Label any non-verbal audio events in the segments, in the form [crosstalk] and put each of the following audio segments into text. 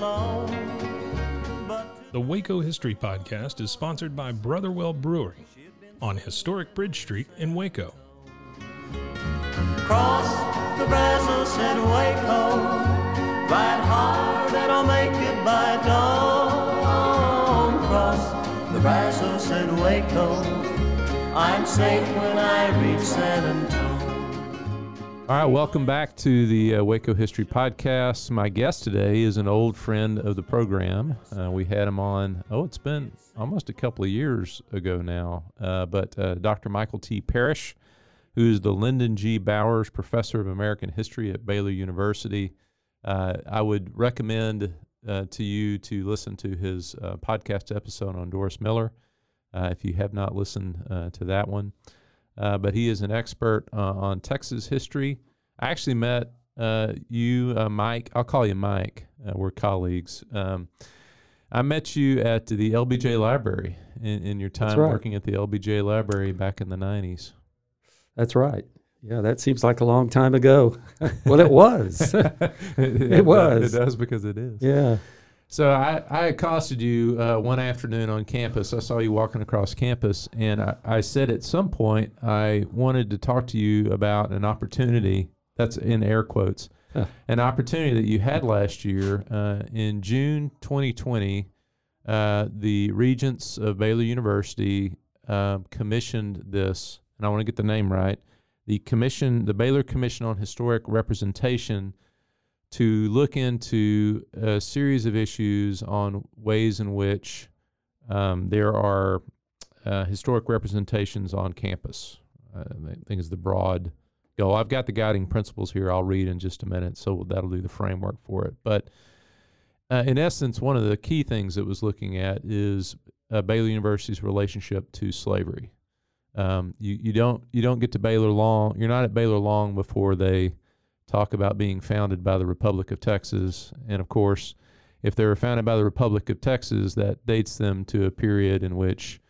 The Waco History Podcast is sponsored by Brotherwell Brewery on historic Bridge Street in Waco. Cross the Brazos and Waco, ride hard and I'll make it by dawn. Cross the Brazos and Waco, I'm safe when I reach San Antonio. All right, welcome back to the uh, Waco History Podcast. My guest today is an old friend of the program. Uh, we had him on, oh, it's been almost a couple of years ago now. Uh, but uh, Dr. Michael T. Parrish, who is the Linden G. Bowers Professor of American History at Baylor University. Uh, I would recommend uh, to you to listen to his podcast episode on Doris Miller if you have not listened to that one. Uh, but he is an expert uh, on Texas history. I actually met uh, you, uh, Mike. I'll call you Mike. Uh, we're colleagues. Um, I met you at the LBJ Library in, in your time right. working at the LBJ Library back in the 90s. That's right. Yeah, that seems like a long time ago. [laughs] well, it was. [laughs] it, It was. It does because it is. yeah. So I, I accosted you uh, one afternoon on campus. I saw you walking across campus, and I, I said at some point I wanted to talk to you about an opportunity. That's in air quotes. Huh. An opportunity that you had last year uh, in June 2020. Uh, the regents of Baylor University um, commissioned this, and I want to get the name right. The commission, the Baylor Commission on Historic Representation, to look into a series of issues on ways in which um, there are uh, historic representations on campus. Uh, I think is the broad goal. I've got the guiding principles here. I'll read in just a minute, so that'll do the framework for it. But uh, in essence, one of the key things it was looking at is uh, Baylor University's relationship to slavery. Um, you you don't you don't get to Baylor long. You're not at Baylor long before they talk about being founded by the Republic of Texas. And of course, if they were founded by the Republic of Texas, that dates them to a period in which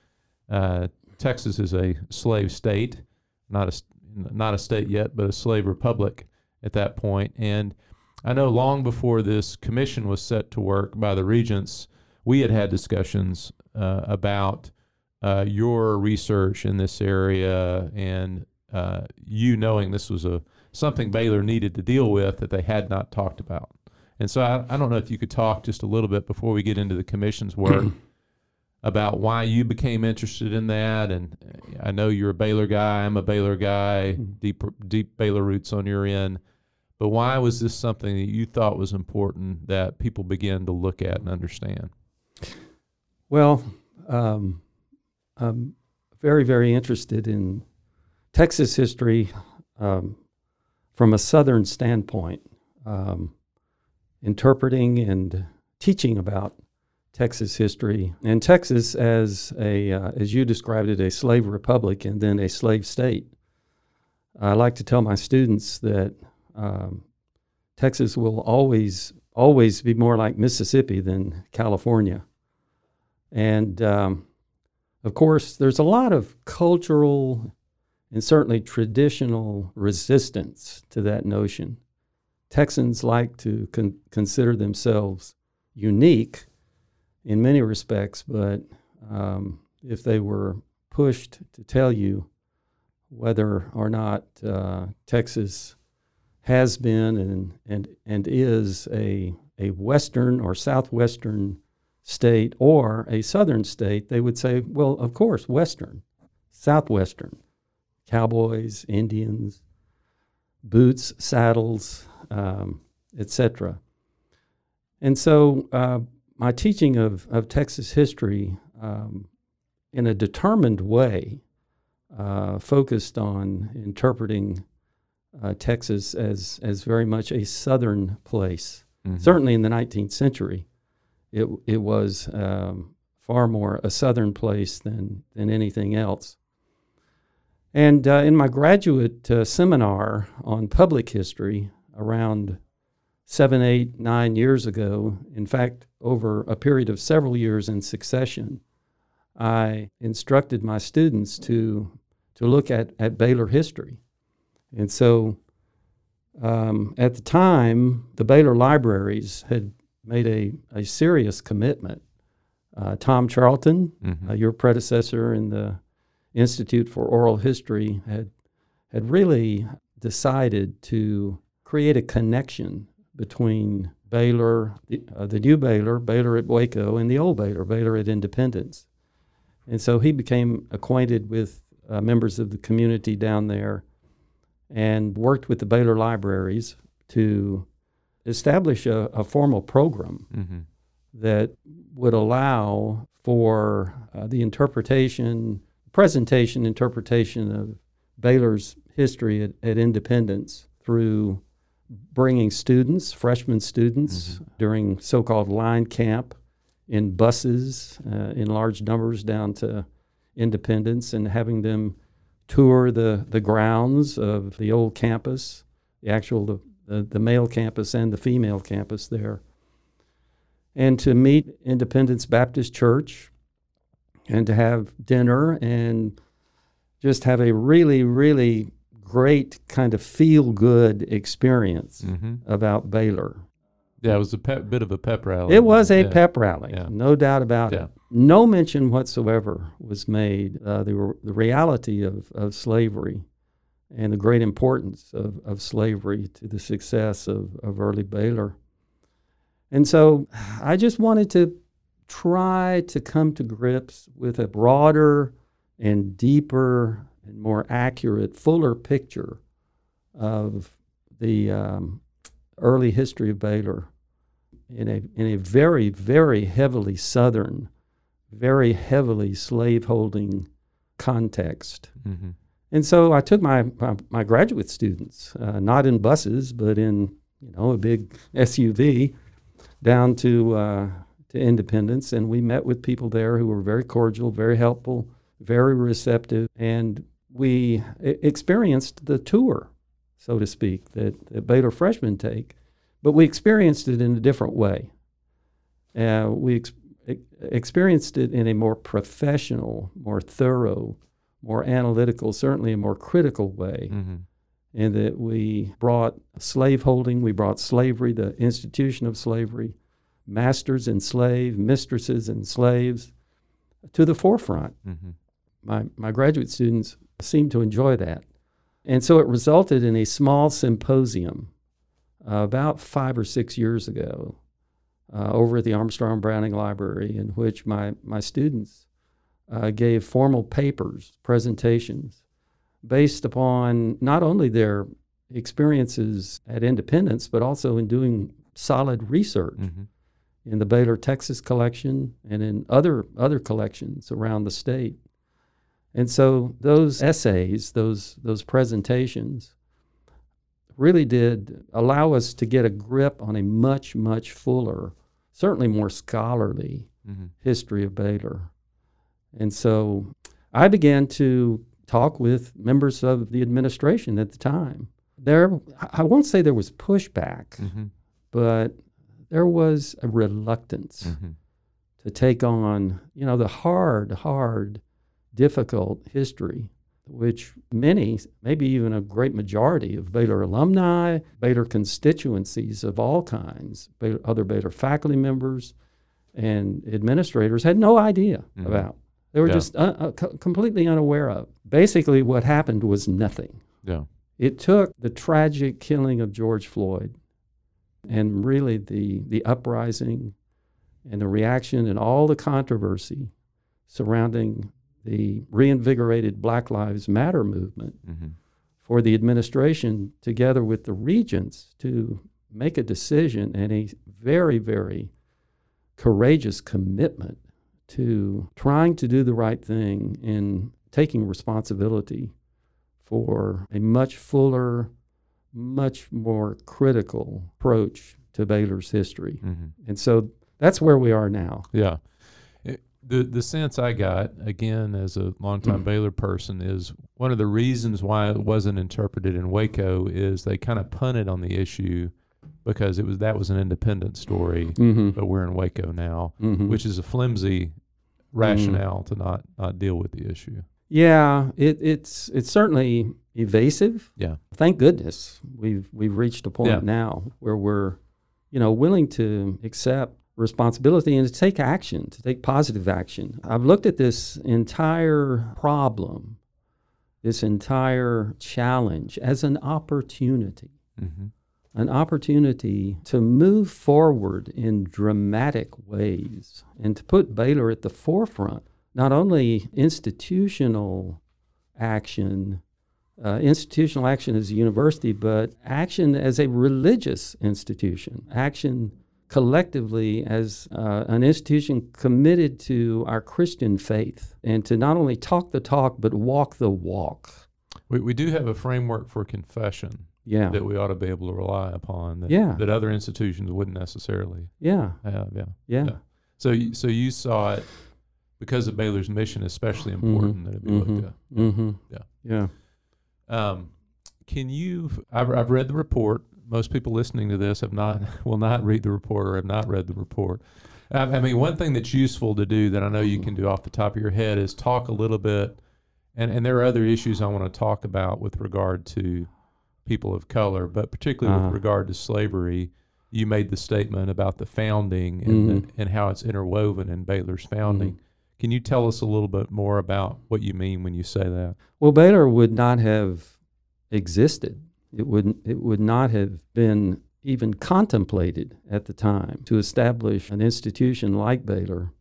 uh, Texas is a slave state, not a not a state yet, but a slave republic at that point. And I know long before this commission was set to work by the regents, we had had discussions uh, about uh, your research in this area and uh, you knowing this was a something Baylor needed to deal with that they had not talked about. And so I, I don't know if you could talk just a little bit before we get into the commission's work [clears throat] about why you became interested in that. And I know you're a Baylor guy. I'm a Baylor guy. Deep deep Baylor roots on your end. But why was this something that you thought was important that people began to look at and understand? Well, um, I'm very, very interested in Texas history um, from a Southern standpoint, um, interpreting and teaching about Texas history and Texas as a, uh, as you described it, a slave republic and then a slave state. I like to tell my students that um, Texas will always, always be more like Mississippi than California. And um, of course, there's a lot of cultural and certainly traditional resistance to that notion. Texans like to con- consider themselves unique in many respects, but um, if they were pushed to tell you whether or not uh, Texas has been and, and, and is a, a Western or Southwestern state or a Southern state, they would say, well, of course, Western, Southwestern, cowboys, Indians, boots, saddles, um, etc. And so uh, my teaching of, of Texas history um, in a determined way uh, focused on interpreting uh, Texas as, as very much a southern place Mhm. Certainly in the 19th century, it it was um, far more a southern place than than anything else. And uh, in my graduate uh, seminar on public history around seven, eight, nine years ago, in fact, over a period of several years in succession, I instructed my students to to look at, at Baylor history. And so um, at the time, the Baylor libraries had made a, a serious commitment. Uh, Tom Charlton, Mhm. uh, your predecessor in the Institute for Oral History, had had really decided to create a connection between Baylor, the, uh, the new Baylor, Baylor at Waco, and the old Baylor, Baylor at Independence. And so he became acquainted with uh, members of the community down there and worked with the Baylor libraries to establish a, a formal program Mhm. that would allow for uh, the interpretation, presentation, interpretation of Baylor's history at, at Independence through bringing students, freshman students, during so called line camp in buses uh, in large numbers down to Independence and having them tour the, the grounds of the old campus, the actual the, the, the male campus and the female campus there. And to meet Independence Baptist Church and to have dinner and just have a really, really great kind of feel good experience Mhm. about Baylor. Yeah, it was a pep, bit of a pep rally. It was a Yeah. pep rally, Yeah. no doubt about Yeah. it. No mention whatsoever was made uh, the, re- the reality of, of slavery and the great importance of, of slavery to the success of, of early Baylor. And so I just wanted to try to come to grips with a broader and deeper and more accurate, fuller picture of the um, early history of Baylor in a, in a very, very heavily Southern, very heavily slaveholding context. Mhm. And so I took my, my, my graduate students, uh, not in buses, but in you know a big SUV, down to uh, to Independence, and we met with people there who were very cordial, very helpful, very receptive, and we experienced the tour, so to speak, that, that Baylor freshmen take, but we experienced it in a different way. Uh, we ex- experienced it in a more professional, more thorough, more analytical, certainly a more critical way, Mhm. in that we brought slaveholding, we brought slavery, the institution of slavery, masters and slave, mistresses and slaves, to the forefront. Mhm. My, my graduate students seemed to enjoy that. And so it resulted in a small symposium uh, about five or six years ago uh, over at the Armstrong Browning Library, in which my, my students uh, gave formal papers, presentations, based upon not only their experiences at Independence, but also in doing solid research Mhm. In the Baylor, Texas collection and in other other collections around the state. And so those essays, those those presentations really did allow us to get a grip on a much much fuller, certainly more scholarly Mhm. history of Baylor. And so I began to talk with members of the administration at the time. There I won't say there was pushback, Mhm. but there was a reluctance Mhm. to take on, you know, the hard, hard, difficult history, which many, maybe even a great majority of Baylor alumni, Baylor constituencies of all kinds, Baylor, other Baylor faculty members, and administrators had no idea Mhm. about. They were Yeah. just uh, uh, co- completely unaware of. Basically, what happened was nothing. Yeah. It took the tragic killing of George Floyd and really the, the uprising and the reaction and all the controversy surrounding the reinvigorated Black Lives Matter movement Mhm. for the administration, together with the regents, to make a decision and a very, very courageous commitment to trying to do the right thing and taking responsibility for a much fuller, much more critical approach to Baylor's history. Mm-hmm. And so that's where we are now. Yeah. It- the the sense I got again as a longtime [clears throat] Baylor person is one of the reasons why it wasn't interpreted in Waco is they kind of punted on the issue because it was that was an independent story, Mm-hmm. but we're in Waco now, Mm-hmm. which is a flimsy rationale to not not deal with the issue. Yeah, it, it's it's certainly evasive. Yeah. Thank goodness we've we've reached a point Yeah. now where we're, you know, willing to accept responsibility and to take action, to take positive action. I've looked at this entire problem, this entire challenge as an opportunity. Mm-hmm. An opportunity to move forward in dramatic ways and to put Baylor at the forefront not only institutional action, uh, institutional action as a university, but action as a religious institution, action collectively as uh, an institution committed to our Christian faith and to not only talk the talk, but walk the walk. We we do have a framework for confession Yeah. that we ought to be able to rely upon that, Yeah. that other institutions wouldn't necessarily Yeah. have. Yeah. Yeah. Yeah. So you, so you saw it because of Baylor's mission, especially important that it be looked at. Mm-hmm. Yeah. Yeah. Um, can you? I've, I've read the report. Most people listening to this have not [laughs] will not read the report or have not read the report. I, I mean, one thing that's useful to do that I know you can do off the top of your head is talk a little bit, and and there are other issues I want to talk about with regard to people of color, but particularly Uh-huh. with regard to slavery. You made the statement about the founding and Mhm. the, and how it's interwoven in Baylor's founding. Mm-hmm. Can you tell us a little bit more about what you mean when you say that? Well, Baylor would not have existed. It would it would not have been even contemplated at the time to establish an institution like Baylor,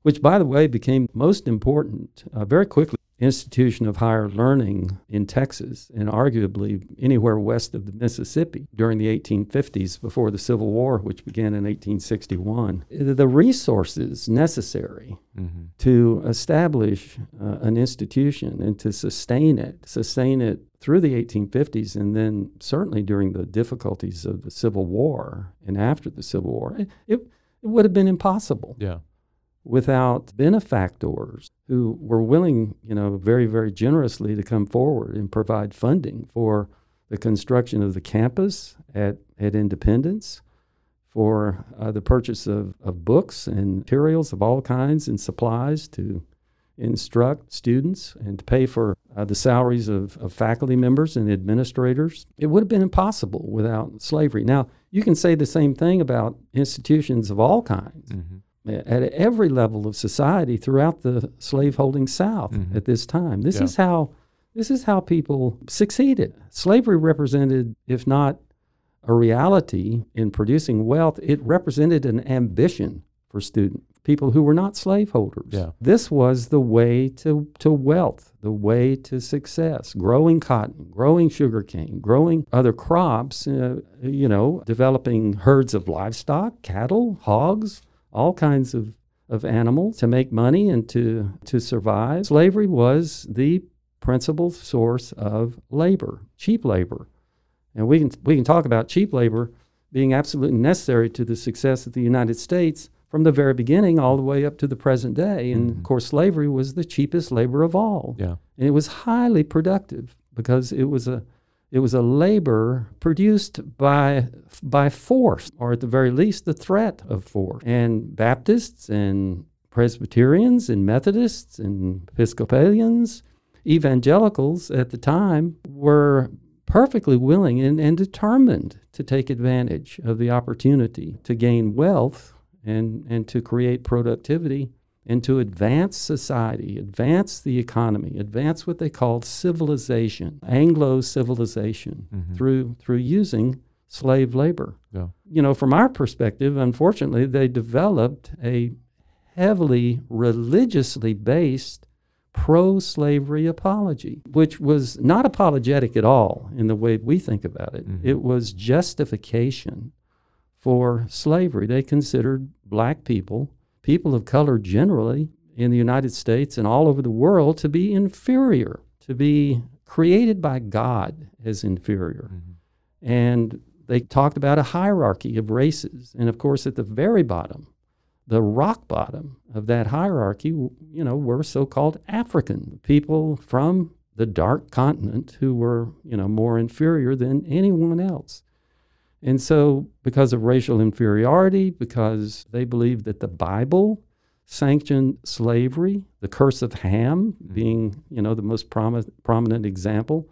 which, by the way, became most important uh, very quickly. Institution of higher learning in Texas and arguably anywhere west of the Mississippi during the 1850s before the Civil War, which began in 1861. The resources necessary Mm-hmm. to establish uh, an institution and to sustain it, sustain it through the 1850s, and then certainly during the difficulties of the Civil War and after the Civil War, it, it, it would have been impossible Yeah. Without benefactors who were willing, you know, very, very generously to come forward and provide funding for the construction of the campus at, at Independence, for uh, the purchase of, of books and materials of all kinds and supplies to instruct students and to pay for uh, the salaries of, of faculty members and administrators. It would have been impossible without slavery. Now, you can say the same thing about institutions of all kinds Mm-hmm. At every level of society throughout the slaveholding South Mhm. at this time. This Yeah. is how this is how people succeeded. Slavery represented, if not a reality in producing wealth, it represented an ambition for student people who were not slaveholders. Yeah. This was the way to, to wealth, the way to success. Growing cotton, growing sugarcane, growing other crops, uh, you know, developing herds of livestock, cattle, hogs, all kinds of, of animals to make money and to, to survive. Slavery was the principal source of labor, cheap labor. And we can, we can talk about cheap labor being absolutely necessary to the success of the United States from the very beginning all the way up to the present day. And mm-hmm. of course, slavery was the cheapest labor of all. Yeah. And it was highly productive because it was a it was a labor produced by by force, or at the very least, the threat of force. And Baptists and Presbyterians and Methodists and Episcopalians, evangelicals at the time were perfectly willing and, and determined to take advantage of the opportunity to gain wealth and, and to create productivity and to advance society, advance the economy, advance what they called civilization, Anglo civilization, Mhm. through through using slave labor. Yeah. You know, from our perspective, unfortunately, they developed a heavily religiously based pro slavery apology, which was not apologetic at all in the way we think about it. Mhm. It was justification for slavery. They considered black people, people of color generally, in the United States and all over the world to be inferior, to be created by God as inferior. Mhm. And They talked about a hierarchy of races. And of course, at the very bottom, the rock bottom of that hierarchy, you know, were so-called African people from the dark continent who were, you know, more inferior than anyone else. And so, because of racial inferiority, because they believed that the Bible sanctioned slavery, the curse of Ham being, you know, the most promi- prominent example,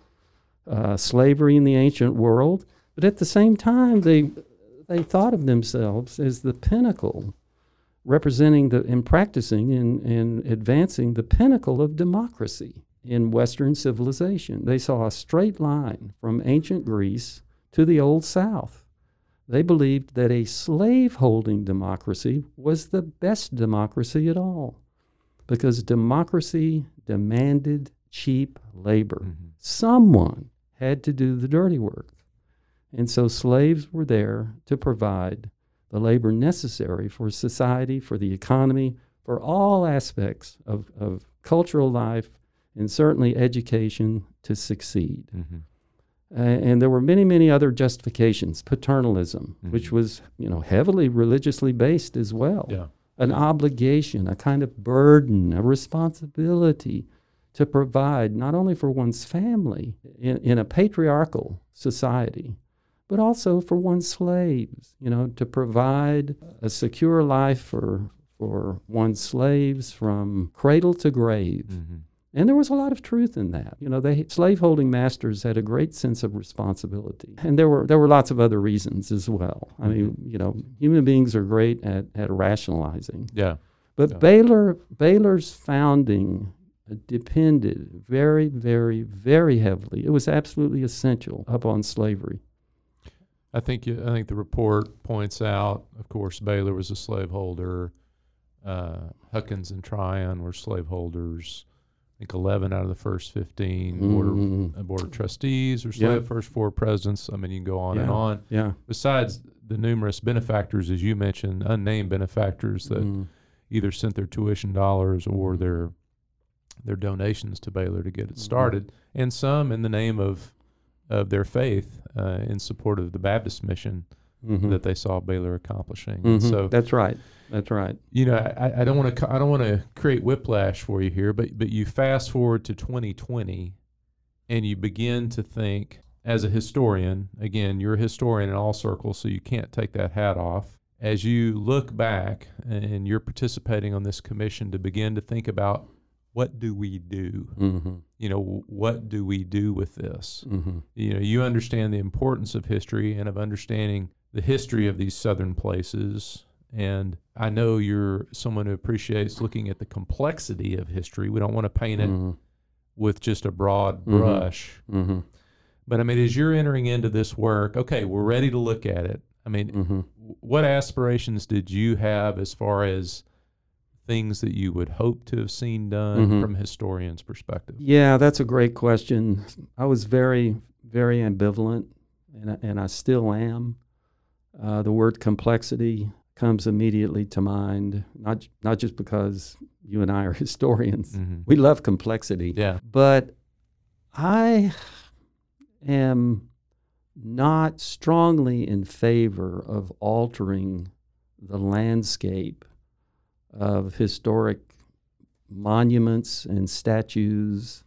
uh, slavery in the ancient world. But at the same time, they they thought of themselves as the pinnacle, representing the and practicing and, and advancing the pinnacle of democracy in Western civilization. They saw a straight line from ancient Greece to the Old South. They believed that a slave holding democracy was the best democracy at all because democracy demanded cheap labor. Mm-hmm. Someone had to do the dirty work. And so slaves were there to provide the labor necessary for society, for the economy, for all aspects of, of cultural life, and certainly education to succeed. Mm-hmm. Uh, and there were many, many other justifications. Paternalism, Mhm. which was, you know, heavily religiously based as well. Yeah. An obligation, a kind of burden, a responsibility to provide not only for one's family in, in a patriarchal society, but also for one's slaves. You know, to provide a secure life for for one's slaves from cradle to grave. Mm-hmm. And there was a lot of truth in that. You know, the slaveholding masters had a great sense of responsibility. And there were there were lots of other reasons as well. I mean, you know, human beings are great at, at rationalizing. Yeah. But Yeah. Baylor Baylor's founding depended very, very, very heavily. It was absolutely essential upon slavery. I think you, I think the report points out, of course, Baylor was a slaveholder. Uh, Huckins and Tryon were slaveholders. I think eleven out of the first fifteen board of, uh, board of trustees were Yeah. First four presidents. I mean, you can go on and on. Yeah. Besides the numerous benefactors, as you mentioned, unnamed benefactors that Mm. either sent their tuition dollars or their their donations to Baylor to get it Mhm. started, and some in the name of of their faith uh, in support of the Baptist mission Mhm. that they saw Baylor accomplishing. Mhm. So that's right. That's right. you know, I, I don't want to I don't want to create whiplash for you here, but but you fast forward to 2020, and you begin to think as a historian. Again, you're a historian in all circles, so you can't take that hat off. As you look back and you're participating on this commission to begin to think about what do we do? Mm-hmm. You know, what do we do with this? Mm-hmm. you know you understand the importance of history and of understanding the history of these southern places and i know you're someone who appreciates looking at the complexity of history we don't want to paint it Mm-hmm. with just a broad Mhm. brush Mm-hmm. but i mean as you're entering into this work okay we're ready to look at it i mean Mm-hmm. what aspirations did you have as far as things that you would hope to have seen done Mhm. from a historian's perspective Yeah, that's a great question. I was very, very ambivalent, and I, and I still am. Uh, the word complexity comes immediately to mind, not not just because you and I are [laughs] historians. Mhm. We love complexity, yeah but I am not strongly in favor of altering the landscape of historic monuments and statues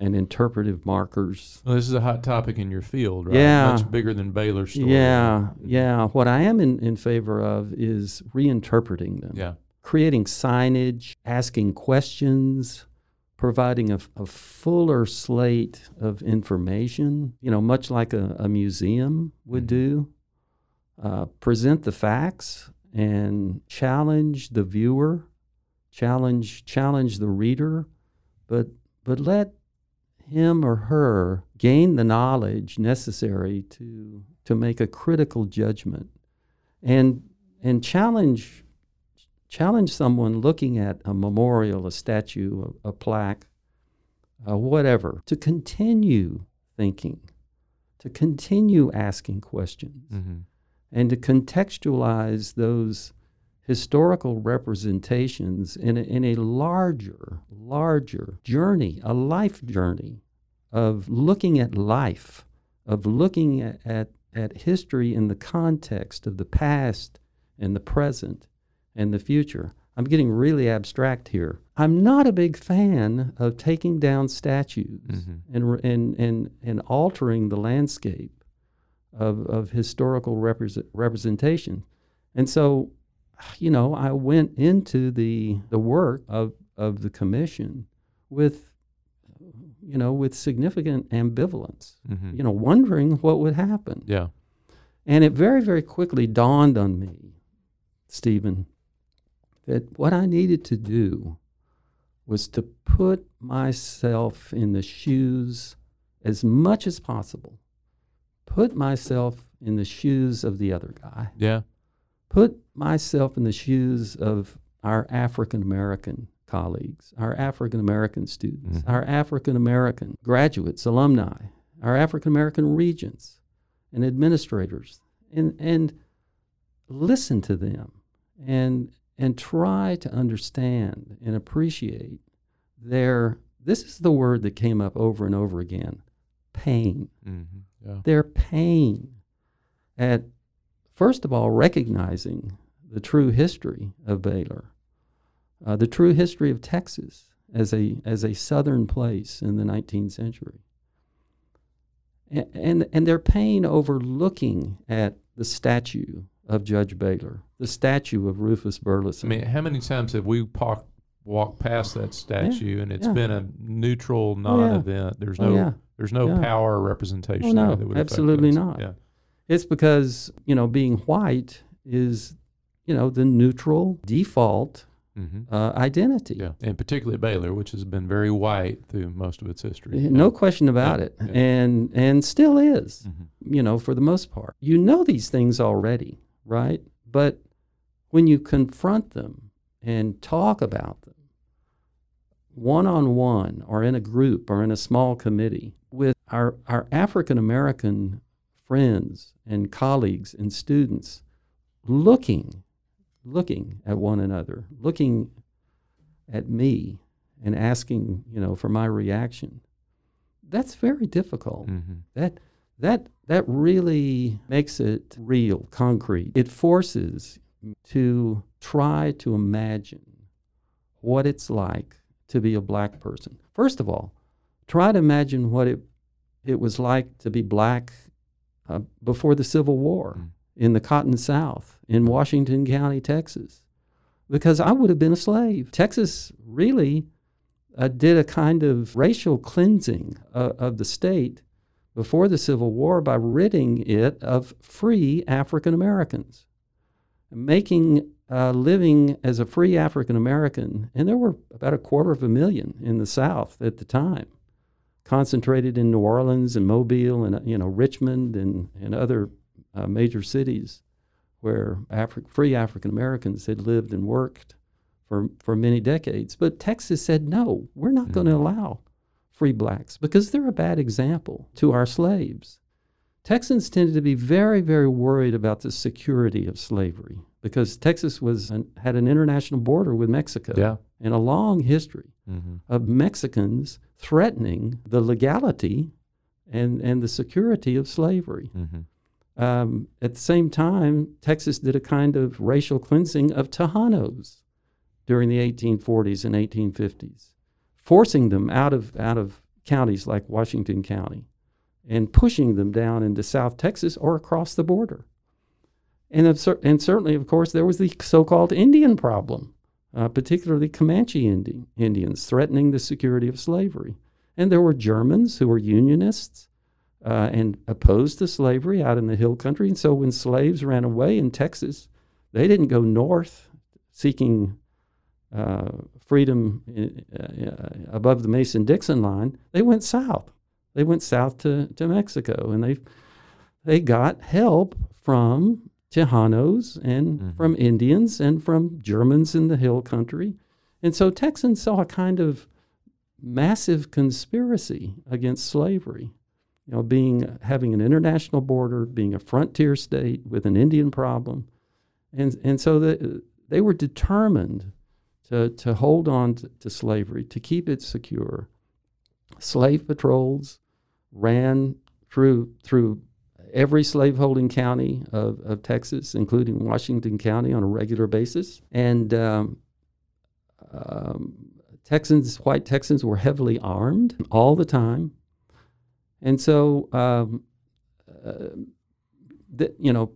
and interpretive markers. well, this is a hot topic in your field right Yeah. much bigger than baylor's story Yeah, yeah. What I am in, in favor of is reinterpreting them, Yeah. creating signage, asking questions, providing a, a fuller slate of information, you know, much like a, a museum would Mhm. do. Uh, present the facts and challenge the viewer, challenge challenge the reader, but but let him or her gain the knowledge necessary to to make a critical judgment and and challenge challenge someone looking at a memorial a statue a, a plaque uh, whatever to continue thinking to continue asking questions Mm-hmm. and to contextualize those historical representations in a, in a larger, larger journey, a life journey of looking at life, of looking at, at, at history in the context of the past and the present and the future. I'm getting really abstract here. I'm not a big fan of taking down statues Mm-hmm. and, and, and, and altering the landscape of, of historical represent, representation. And so, you know, I went into the, the work of, of the commission with, you know, with significant ambivalence, Mm-hmm. you know, wondering what would happen. Yeah. And it very, very quickly dawned on me, Stephen, that what I needed to do was to put myself in the shoes as much as possible. Put myself in the shoes of the other guy. Yeah. Put myself in the shoes of our African American colleagues, our African American students, Mhm. our African American graduates, alumni, our African American regents and administrators, and, and listen to them and, and try to understand and appreciate their, this is the word that came up over and over again pain Mm-hmm. Yeah. their pain at, first of all, recognizing the true history of Baylor, uh, the true history of Texas as a, as a southern place in the 19th century. And, and, and their pain over looking at the statue of Judge Baylor, the statue of Rufus Burleson. I mean, how many times have we walked walked past that statue and it's yeah. been a neutral Oh, yeah. non-event? There's Oh, no yeah. there's no Yeah. power representation. Oh, no, there that would absolutely not. It's because, you know, being white is, you know, the neutral default Mm-hmm. uh, identity. Yeah, and particularly Baylor, which has been very white through most of its history. Eh, No question about Yeah, it. yeah. And and still is, Mhm. you know, for the most part. You know these things already, right? But when you confront them and talk about them one on one or in a group or in a small committee with our, our African American friends and colleagues and students looking looking at one another, looking at me and asking, you know, for my reaction. That's very difficult. Mhm. That that that really makes it real, concrete. It forces to try to imagine what it's like to be a black person. First of all, try to imagine what it it was like to be black uh, before the Civil War Mm. in the Cotton South in Washington County, Texas, because I would have been a slave. Texas really uh, did a kind of racial cleansing uh, of the state before the Civil War by ridding it of free African Americans, making uh, living as a free African American, and there were about a quarter of a million in the South at the time, concentrated in New Orleans and Mobile and you know Richmond and and other uh, major cities where Afri- free African Americans had lived and worked for for many decades. But Texas said no, we're not going to allow free blacks because they're a bad example to our slaves. Texans tended to be very, very worried about the security of slavery because Texas was an, had an international border with Mexico Yeah. and a long history Mm-hmm. of Mexicans threatening the legality and, and the security of slavery. Mm-hmm. Um, at the same time, Texas did a kind of racial cleansing of Tejanos during the 1840s and 1850s, forcing them out of, out of counties like Washington County and pushing them down into South Texas or across the border. And, and certainly, of course, there was the so called Indian problem, uh, particularly Comanche Indi- Indians threatening the security of slavery. And there were Germans who were Unionists uh, and opposed to slavery out in the hill country. And so when slaves ran away in Texas, they didn't go north seeking uh, freedom in, uh, above the Mason Dixon line. They went south. They went south to, to Mexico and they, they got help from Tejanos and Mhm. from Indians and from Germans in the hill country. And so Texans saw a kind of massive conspiracy against slavery you know, being having an international border, being a frontier state with an Indian problem, and and so the, they were determined to to hold on to, to slavery, to keep it secure. Slave patrols ran through through every slaveholding county of, of Texas, including Washington County, on a regular basis. And um, um, Texans, white Texans, were heavily armed all the time. And so, um, uh, th- you know,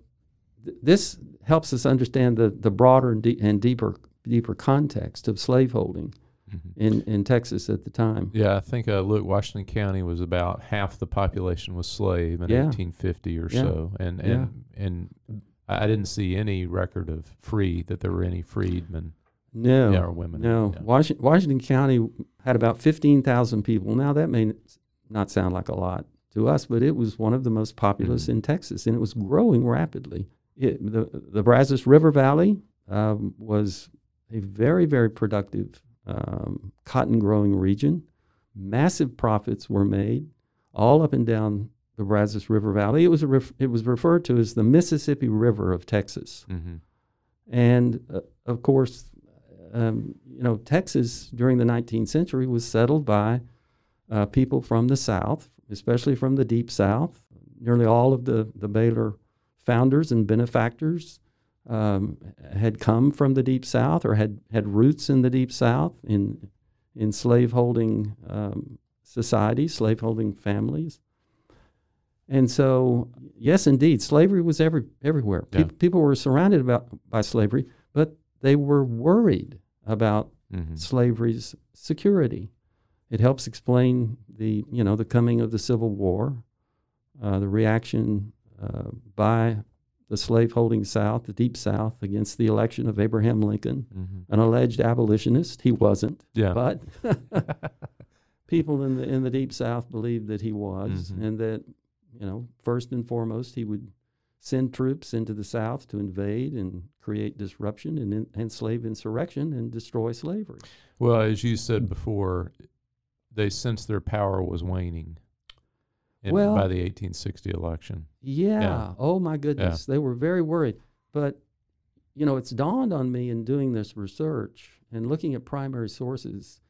th- this helps us understand the, the broader and, de- and deeper deeper context of slaveholding in, in Texas at the time. Yeah, I think uh, look, Washington County was about half the population was slave in Yeah. 1850 or Yeah. so, and and and I didn't see any record of free that there were any freedmen No, yeah, or women. no. Yeah. Washington, Washington County had about 15,000 people. Now, that may not sound like a lot to us, but it was one of the most populous Mhm. in Texas, and it was growing rapidly. It, the, the Brazos River Valley um, was a very, very productive um, cotton growing region. Massive profits were made all up and down the Brazos River Valley. It was, a ref- it was referred to as the Mississippi River of Texas. Mhm. And uh, of course, um, you know, Texas during the 19th century was settled by uh, people from the South, especially from the Deep South. Nearly all of the, the Baylor founders and benefactors um, had come from the Deep South or had, had roots in the Deep South in, in slaveholding um, societies, slaveholding families. And so, yes, indeed, slavery was every, everywhere. Yeah. Peop- people were surrounded about, by slavery, but they were worried about Mhm. slavery's security. It helps explain the, you know, the coming of the Civil War, uh, the reaction uh, by the slaveholding South, the Deep South, against the election of Abraham Lincoln, Mhm. an alleged abolitionist. He wasn't, Yeah. but [laughs] [laughs] people in the in the Deep South believed that he was, Mhm. and that, you know, first and foremost, he would send troops into the South to invade and create disruption and en- enslave insurrection and destroy slavery. Well, as you said before, they sensed their power was waning. In, Well- by the 1860 election. Yeah. Yeah. Oh my goodness. They were very worried. But you know, it's dawned on me in doing this research and looking at primary sources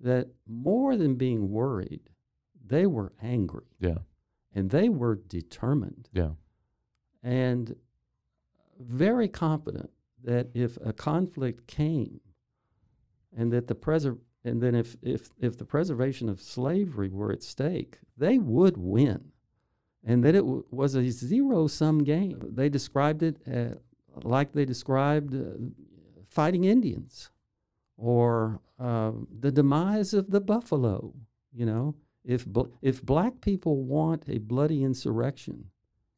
that more than being worried, they were angry Yeah. and they were determined Yeah. and very confident that if a conflict came and that the preser- and then if, if if the preservation of slavery were at stake, they would win, and that it w- was a zero sum game. They described it uh, like they described uh, fighting Indians, or uh, the demise of the buffalo. You know, if bl- if black people want a bloody insurrection,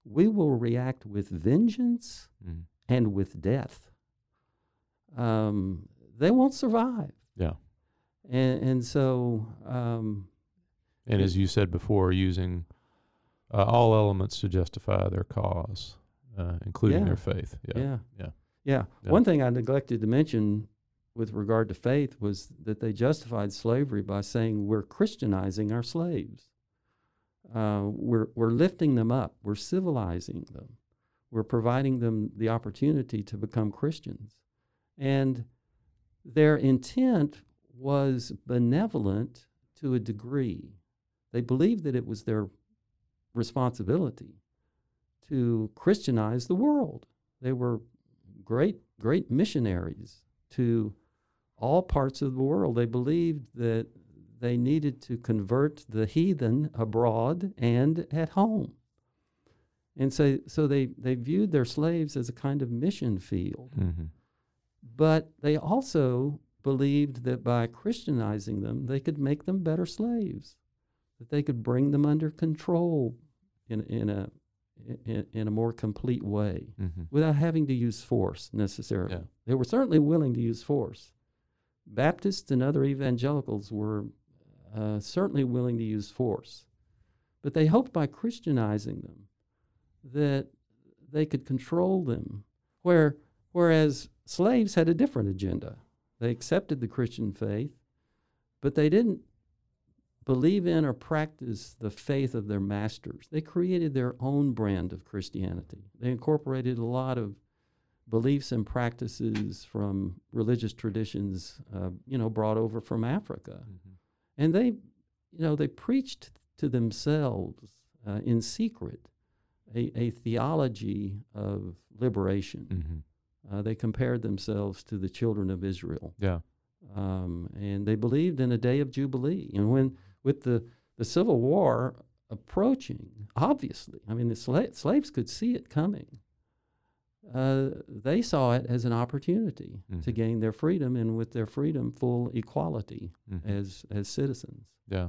we will react with vengeance Mhm. and with death. Um, they won't survive. Yeah. And, and so, um, And as you said before, using uh, all elements to justify their cause, uh, including Yeah. their faith. Yeah. yeah. Yeah. Yeah. Yeah. One thing I neglected to mention with regard to faith was that they justified slavery by saying we're Christianizing our slaves. Uh, we're, we're lifting them up, we're civilizing them, we're providing them the opportunity to become Christians. And their intent was benevolent to a degree. They believed that it was their responsibility to Christianize the world. They were great, great missionaries to all parts of the world. They believed that they needed to convert the heathen abroad and at home. And so, so they, they viewed their slaves as a kind of mission field. Mhm. But they also believed that by Christianizing them, they could make them better slaves, that they could bring them under control in, in, a, in, in a more complete way Mhm. without having to use force necessarily. Yeah. They were certainly willing to use force. Baptists and other evangelicals were uh, certainly willing to use force. But they hoped by Christianizing them that they could control them, where, whereas slaves had a different agenda. They accepted the Christian faith, but they didn't believe in or practice the faith of their masters. They created their own brand of Christianity. They incorporated a lot of beliefs and practices from religious traditions, uh, you know, brought over from Africa. Mhm. And they, you know, they preached to themselves uh, in secret a, a theology of liberation. Mm-hmm. Uh, they compared themselves to the children of Israel, Yeah. um, and they believed in a day of jubilee. And when with the the Civil War approaching, obviously, I mean the sla- slaves could see it coming. Uh, they saw it as an opportunity to Mhm. gain their freedom, and with their freedom, full equality Mhm. as as citizens. Yeah.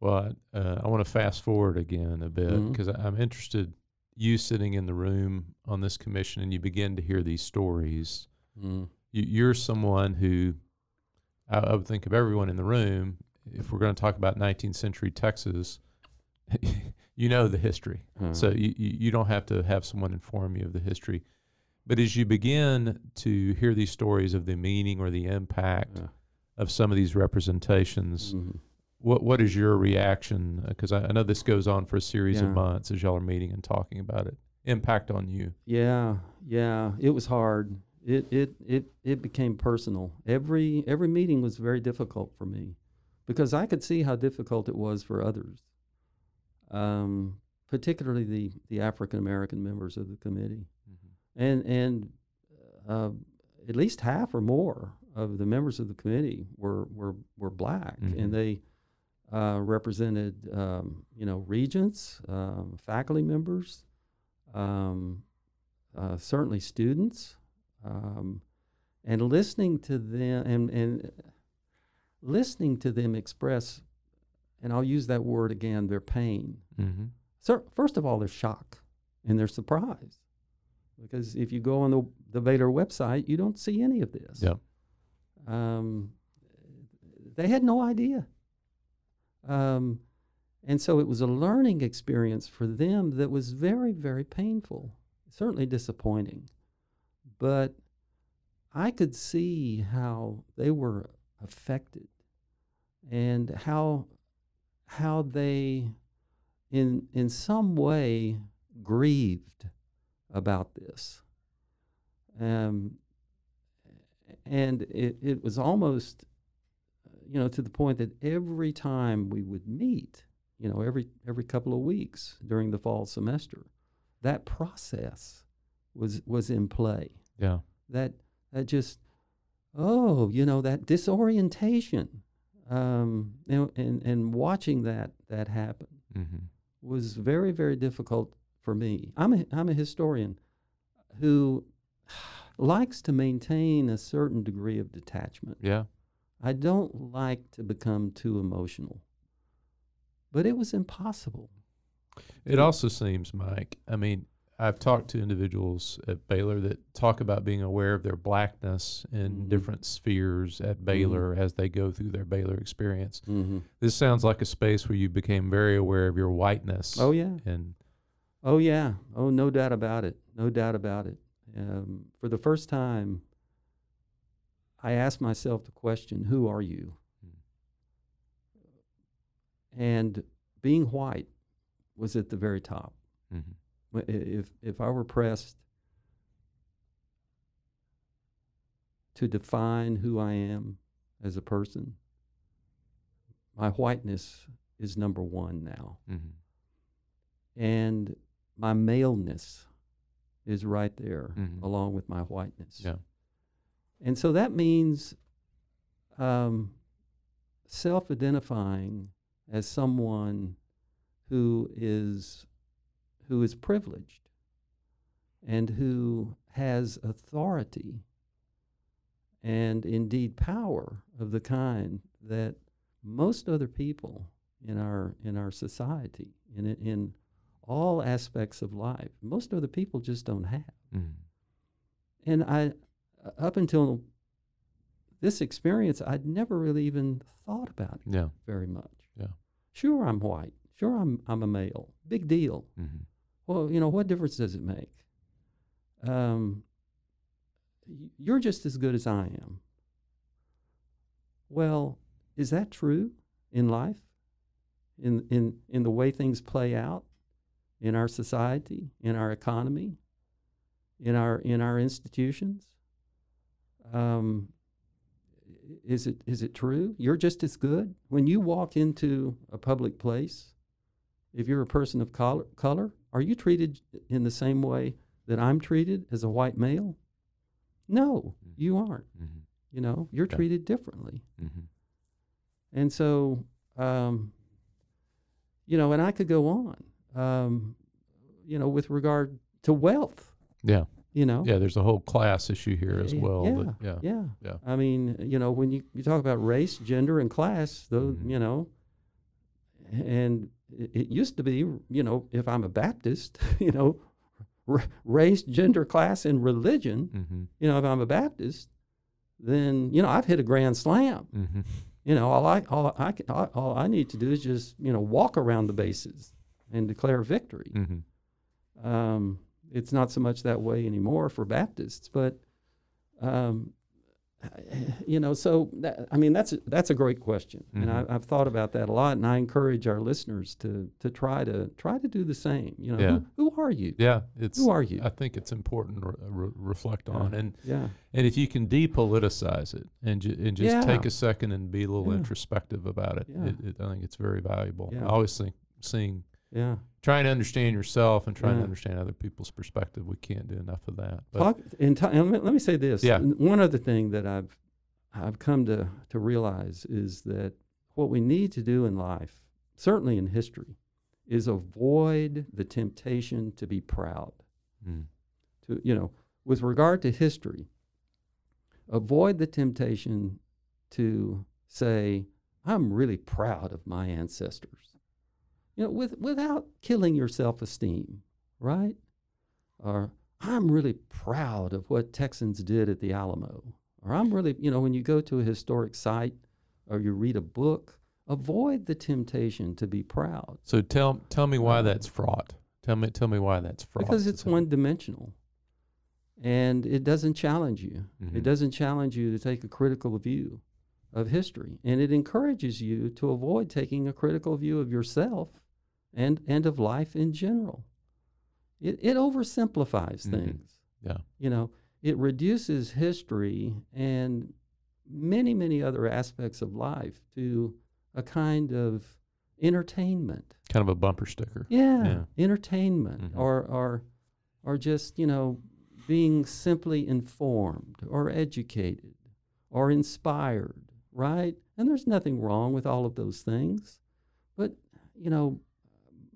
Well, I, uh, I want to fast forward again a bit because I'm interested. You sitting in the room on this commission, and you begin to hear these stories. Mm. You, you're someone who I, I would think of everyone in the room. If we're going to talk about 19th century Texas, [laughs] you know the history. Uh, So you, you don't have to have someone inform you of the history. But as you begin to hear these stories of the meaning or the impact Yeah. of some of these representations, mhm. What what is your reaction? Because I, I know this goes on for a series of months as y'all are meeting and talking about it. Impact on you. Yeah, yeah, it was hard. It it it it became personal. Every every meeting was very difficult for me because I could see how difficult it was for others, um, particularly the the African American members of the committee, and and uh, at least half or more of the members of the committee were were were black, Mhm. and they uh, represented um, you know regents, um, faculty members. Um, uh, certainly students, um, and listening to them and, and listening to them express, and I'll use that word again, their pain. Mm-hmm. So first of all, their shock and their surprise, because if you go on the the Baylor website, you don't see any of this. Yep. Um, they had no idea. Um, and so it was a learning experience for them that was very, very painful, certainly disappointing. But I could see how they were affected and how how they in in some way grieved about this. Um, and it, it was almost you know to the point that every time we would meet you know every every couple of weeks during the fall semester that process was was in play Yeah. that that just oh you know that disorientation um and and, and watching that that happen Mm-hmm. was very very difficult for me i'm a, i'm a historian who [sighs] likes to maintain a certain degree of detachment Yeah. I don't like to become too emotional. But it was impossible. It also seems, Mike. I mean, I've talked to individuals at Baylor that talk about being aware of their blackness in Mhm. different spheres at Baylor as they go through their Baylor experience. Mm-hmm. This sounds like a space where you became very aware of your whiteness. Oh, yeah. And Oh, yeah. Oh, no doubt about it. No doubt about it. Um, for the first time, I asked myself the question who are you? And being white was at the very top. mhm. If, if I were pressed to define who I am as a person, my whiteness is number one now. Mhm. And my maleness is right there Mhm. along with my whiteness. Yeah. And so that means um, self identifying as someone who is who is privileged and who has authority and indeed power of the kind that most other people in our in our society in in all aspects of life most other people just don't have Mhm. and I, up until this experience, I'd never really even thought about it Yeah. very much. Yeah. Sure, I'm white. Sure, I'm I'm a male. Big deal. Mhm. Well, you know, what difference does it make? Um, you're just as good as I am. Well, is that true in life? In in in the way things play out in our society, in our economy, in our in our institutions? Um, is it is it true? You're just as good when you walk into a public place. If you're a person of color, color, are you treated in the same way that I'm treated as a white male? No, Mm. you aren't. Mm-hmm. You know, you're Okay. treated differently. Mm-hmm. And so, um, you know, and I could go on, um, you know, with regard to wealth, Yeah. You know. Yeah. There's a whole class issue here as well. Yeah, that- yeah. yeah. Yeah. I mean, you know, when you, you talk about race, gender, and class, those, Mhm. you know, and it, it used to be, you know, if I'm a Baptist, [laughs] you know, r- race, gender, class, and religion, Mm-hmm. you know, if I'm a Baptist, then, you know, I've hit a grand slam. Mm-hmm. You know, all I, all I, can, all, all I need to do is just, you know, walk around the bases and declare victory. Mm-hmm. Um, it's not so much that way anymore for Baptists, but um, [sighs] you know, so that, I mean, that's a, that's a great question, and I. I've thought about that a lot, and I encourage our listeners to to try to try to do the same. You know, Yeah. who, who are you? Yeah. It's. Who are you? I think it's important to re- re- reflect Yeah. on and Yeah, and if you can depoliticize it and ju- and just Yeah. take a second and be a little Yeah. introspective about it, Yeah. it, it, I think it's very valuable. Yeah. I always think seeing yeah. trying to understand yourself and trying to understand other people's perspective. We can't do enough of that. But Talk in ti- and let, let me say this. Yeah. One other thing that I've I've come to to realize is that what we need to do in life, certainly in history, is avoid the temptation to be proud. Mm. To you know, with regard to history, avoid the temptation to say, "I'm really proud of my ancestors." You know, with without killing your self-esteem, right? Or I'm really proud of what Texans did at the Alamo. Or I'm really, you know, when you go to a historic site or you read a book, avoid the temptation to be proud so tell tell me why that's fraught. Tell me tell me why that's fraught. because it's one dimensional and it doesn't challenge you. Mhm. It doesn't challenge you to take a critical view of history. And it encourages you to avoid taking a critical view of yourself and, and of life in general. It, it oversimplifies Mhm. things. Yeah. You know, it reduces history and many, many other aspects of life to a kind of entertainment. kind of a bumper sticker. Yeah, Yeah. entertainment Mhm. or or or just, you know, being simply informed or educated or inspired, right? And there's nothing wrong with all of those things. But, you know,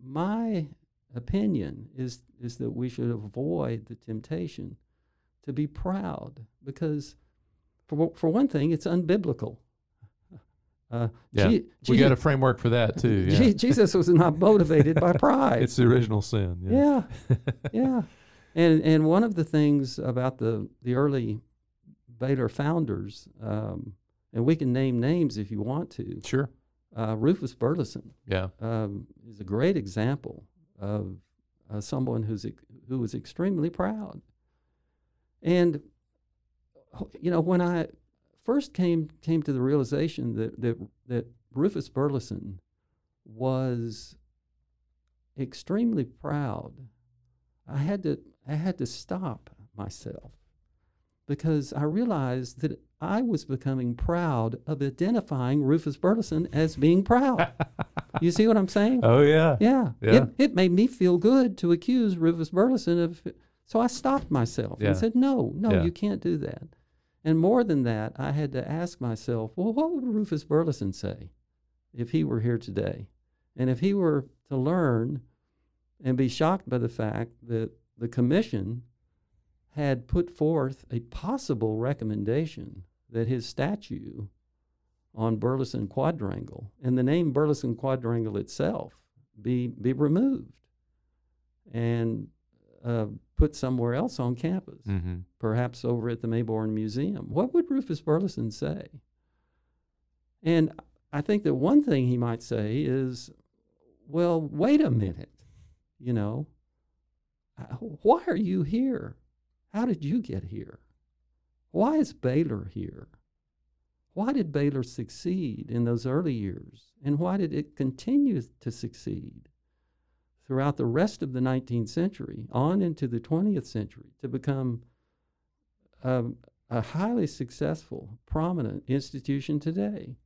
my opinion is is that we should avoid the temptation to be proud because for one- for one thing it's unbiblical. [laughs] Uh, Yeah. Je- we Je- got a framework for that too. [laughs] Yeah. Jesus was not motivated by [laughs] pride. it's the original sin. Yeah. yeah, yeah. And and one of the things about the the early Baylor founders, um, and we can name names if you want to. Sure. Uh, Rufus Burleson Yeah. um, is a great example of uh, someone who's who was extremely proud. And you know, when I first came came to the realization that that that Rufus Burleson was extremely proud, I had to I had to stop myself because I realized that I was becoming proud of identifying Rufus Burleson as being proud. [laughs] you see what I'm saying? Oh yeah. Yeah. Yeah. It, it made me feel good to accuse Rufus Burleson of. So I stopped myself Yeah. and said, no, no, Yeah. you can't do that. And more than that, I had to ask myself, well, what would Rufus Burleson say if he were here today? And if he were to learn and be shocked by the fact that the commission had put forth a possible recommendation that his statue on Burleson Quadrangle and the name Burleson Quadrangle itself be be removed and uh, put somewhere else on campus, Mm-hmm. perhaps over at the Mayborn Museum. What would Rufus Burleson say? And I think that one thing he might say is, "Well, wait a minute, you know, why are you here? How did you get here? Why is Baylor here?" Why did Baylor succeed in those early years? And why did it continue to succeed throughout the rest of the 19th century, on into the 20th century, to become um, a highly successful, prominent institution today?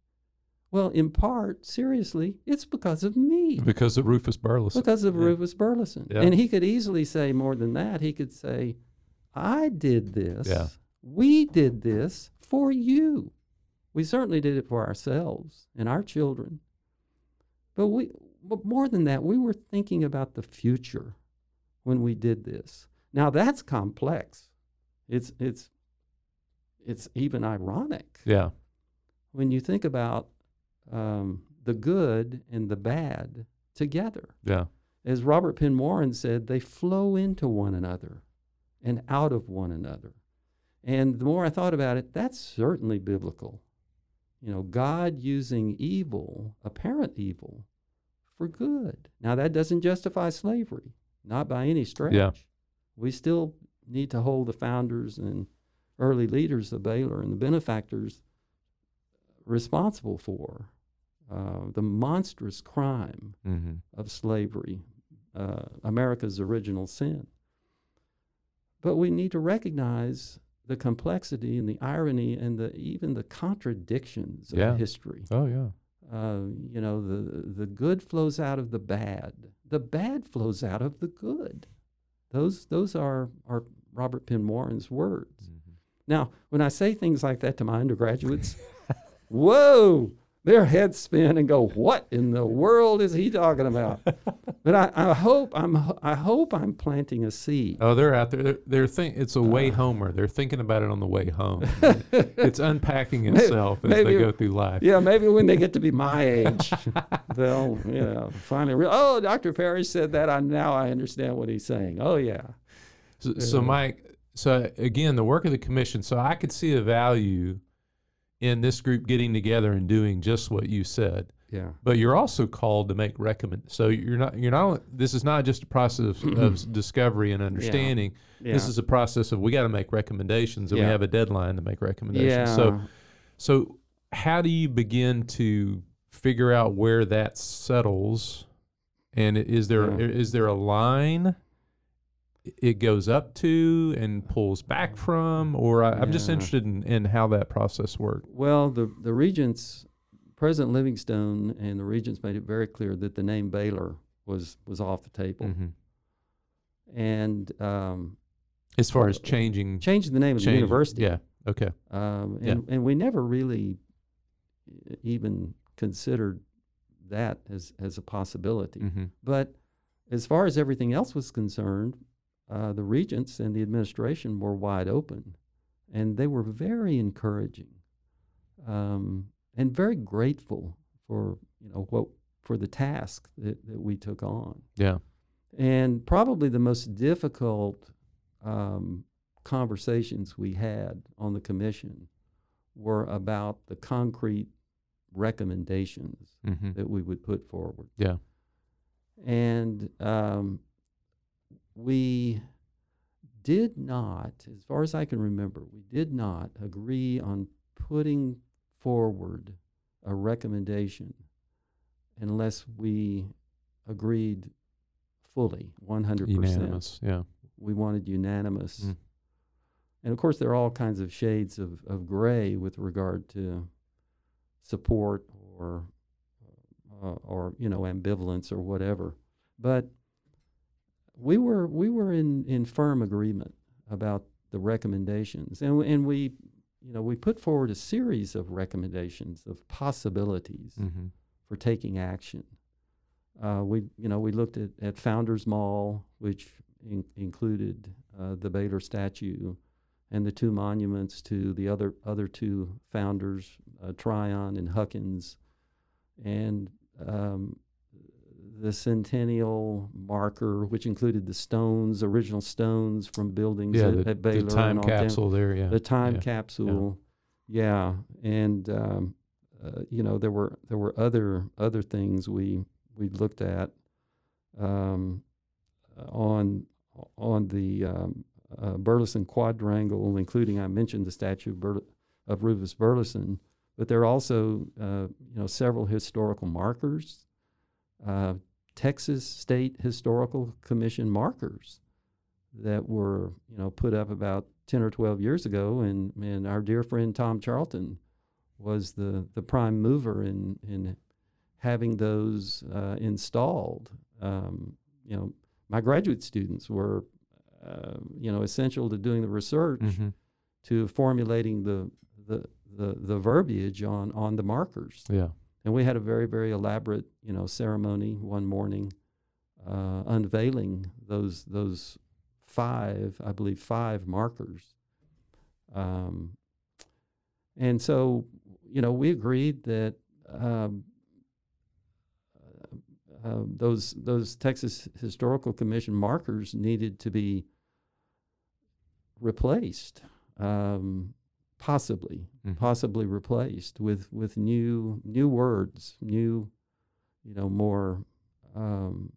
Well, in part, seriously, it's because of me. Because of Rufus Burleson. Because of Yeah. Rufus Burleson. Yeah. And he could easily say more than that. He could say, I did this. Yeah. We did this for you. We certainly did it for ourselves and our children. But we but more than that, we were thinking about the future when we did this. Now that's complex. It's it's it's even ironic Yeah. when you think about um, the good and the bad together. Yeah. As Robert Penn Warren said, they flow into one another and out of one another. And the more I thought about it, that's certainly biblical. You know, God using evil, apparent evil, for good. Now, that doesn't justify slavery, not by any stretch. Yeah. We still need to hold the founders and early leaders of Baylor and the benefactors responsible for uh, the monstrous crime Mm-hmm. of slavery, uh, America's original sin. But we need to recognize the complexity and the irony and the even the contradictions of Yeah. history. Oh yeah. Uh, you know, the the good flows out of the bad. The bad flows out of the good. Those those are are Robert Penn Warren's words. Now, when I say things like that to my undergraduates, [laughs] whoa, their heads spin and go, "What in the world is he talking about?" [laughs] but I, I hope I'm I hope I'm planting a seed. Oh, they're out there. They're, they're think it's a way Uh. homer. They're thinking about it on the way home. [laughs] it's unpacking itself as maybe- they go through life. Yeah, maybe when they get to be my [laughs] age, they'll you know finally real. Oh, Dr. Parrish said that. I now I understand what he's saying. Oh yeah, So, so Mike, so again, the work of the commission. So I could see a value in this group getting together and doing just what you said. Yeah, But you're also called to make recommend. So you're not you're not. This is not just a process of, of [clears throat] discovery and understanding. This Yeah. is a process of we got to make recommendations, and we have a deadline to make recommendations. yeah. So so how do you begin to figure out where that settles? And is there is Yeah. there a line it goes up to and pulls back from, or I, I'm just interested in, in how that process worked. Well, the the regents, President Livingstone and the regents made it very clear that the name Baylor was was off the table, Mm-hmm. and um, As far as changing, changed the name of the university. Yeah. Okay. Um, Yeah. and, and we never really even considered that as, as a possibility. Mm-hmm. But as far as everything else was concerned, uh, the regents and the administration were wide open, and they were very encouraging um, and very grateful for you know what for the task that, that we took on. Yeah. And probably the most difficult um, conversations we had on the commission were about the concrete recommendations Mm-hmm. that we would put forward. Yeah. And um, we did not, as far as I can remember, we did not agree on putting forward a recommendation unless we agreed fully, 100%. Unanimous. Yeah. We wanted unanimous. Mm. And of course, there are all kinds of shades of, of gray with regard to support or, uh, or you know, ambivalence or whatever. But we were we were in, in firm agreement about the recommendations, and and we you know we put forward a series of recommendations of possibilities Mm-hmm. for taking action. Uh, we, you know, we looked at, at Founders Mall, which in, included uh, the Baylor statue and the two monuments to the other other two founders, uh, Tryon and Huckins, and um, the centennial marker, which included the stones, original stones from buildings Yeah. at, The, at Baylor. the time and all down- capsule there. Yeah. the time yeah, capsule yeah, and um, uh, you know there were there were other other things we we looked at um, on on the um, uh, Burleson quadrangle including I mentioned the statue of, Bur- of Rufus Burleson but there are also uh, you know several historical markers uh, Texas State Historical Commission markers that were you know put up about 10 or 12 years ago and, and our dear friend Tom Charlton was the the prime mover in in having those uh, installed. Um, you know, my graduate students were, uh, you know, essential to doing the research, Mm-hmm. to formulating the, the the the verbiage on on the markers. Yeah. And we had a very very elaborate, you know, ceremony one morning, uh, unveiling those those five, I believe, five markers. Um, and so, you know, we agreed that um, uh, uh, those those Texas Historical Commission markers needed to be replaced, um, possibly, Mhm. possibly replaced with with new new words, new, you know, more um,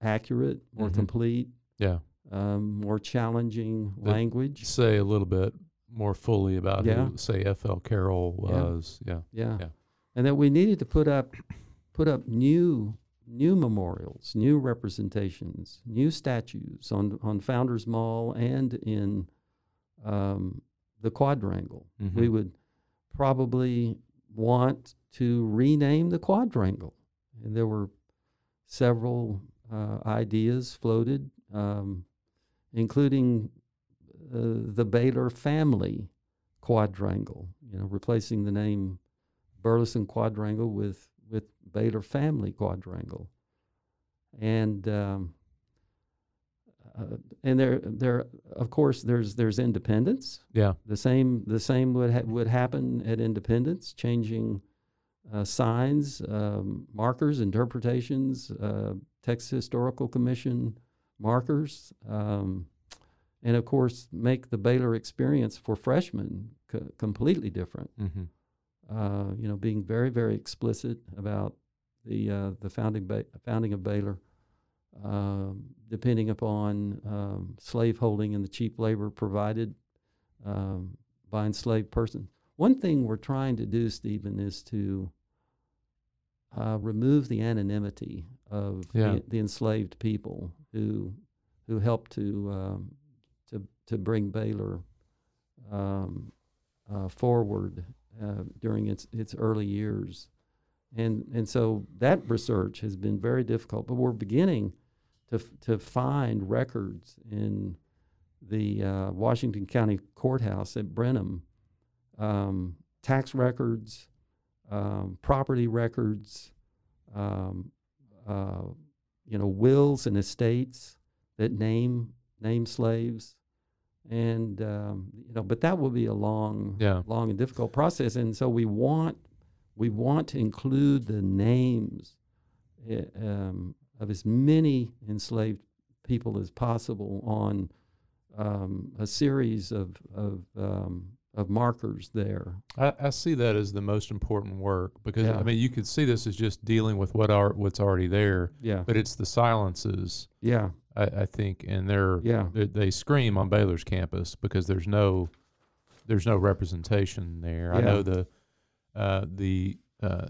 accurate, more Mhm. complete, Yeah. um, more challenging language. Say a little bit more fully about Yeah. who, say, F.L. Carroll Yeah. was. Yeah. Yeah. Yeah. And that we needed to put up put up new new memorials, new representations, new statues on on Founders Mall and in um, the Quadrangle. We Mhm. would probably want to rename the Quadrangle, and there were several uh, ideas floated, um, including uh, the Baylor family quadrangle, you know, replacing the name Burleson quadrangle with, with Baylor family quadrangle. And, um, uh, and there, there, of course, there's, there's independence. Yeah. The same, the same would, ha- would happen at Independence, changing uh, signs, um, markers, interpretations, uh, Texas Historical Commission markers, um, and of course, make the Baylor experience for freshmen co- completely different. Mm-hmm. Uh, you know, being very, very explicit about the uh, the founding ba- founding of Baylor, um, depending upon um, slaveholding and the cheap labor provided um, by enslaved persons. One thing we're trying to do, Stephen, is to uh, remove the anonymity of Yeah. the, the enslaved people who who helped to um, to to bring Baylor um, uh, forward uh, during its its early years, and and so that research has been very difficult. But we're beginning to to find records in the uh, Washington County Courthouse at Brenham, um, tax records, um, property records, um, uh, you know, wills and estates that name name slaves, and um, you know, but that will be a long, Yeah. long and difficult process. And so we want we want to include the names eh, um, of as many enslaved people as possible on um, a series of of um, of markers there. I, I see that as the most important work because Yeah. I mean you could see this as just dealing with what are what's already there, Yeah, but it's the silences yeah, I, I think, and they're yeah, they, they scream on Baylor's campus because there's no there's no representation there. I know the uh, the uh,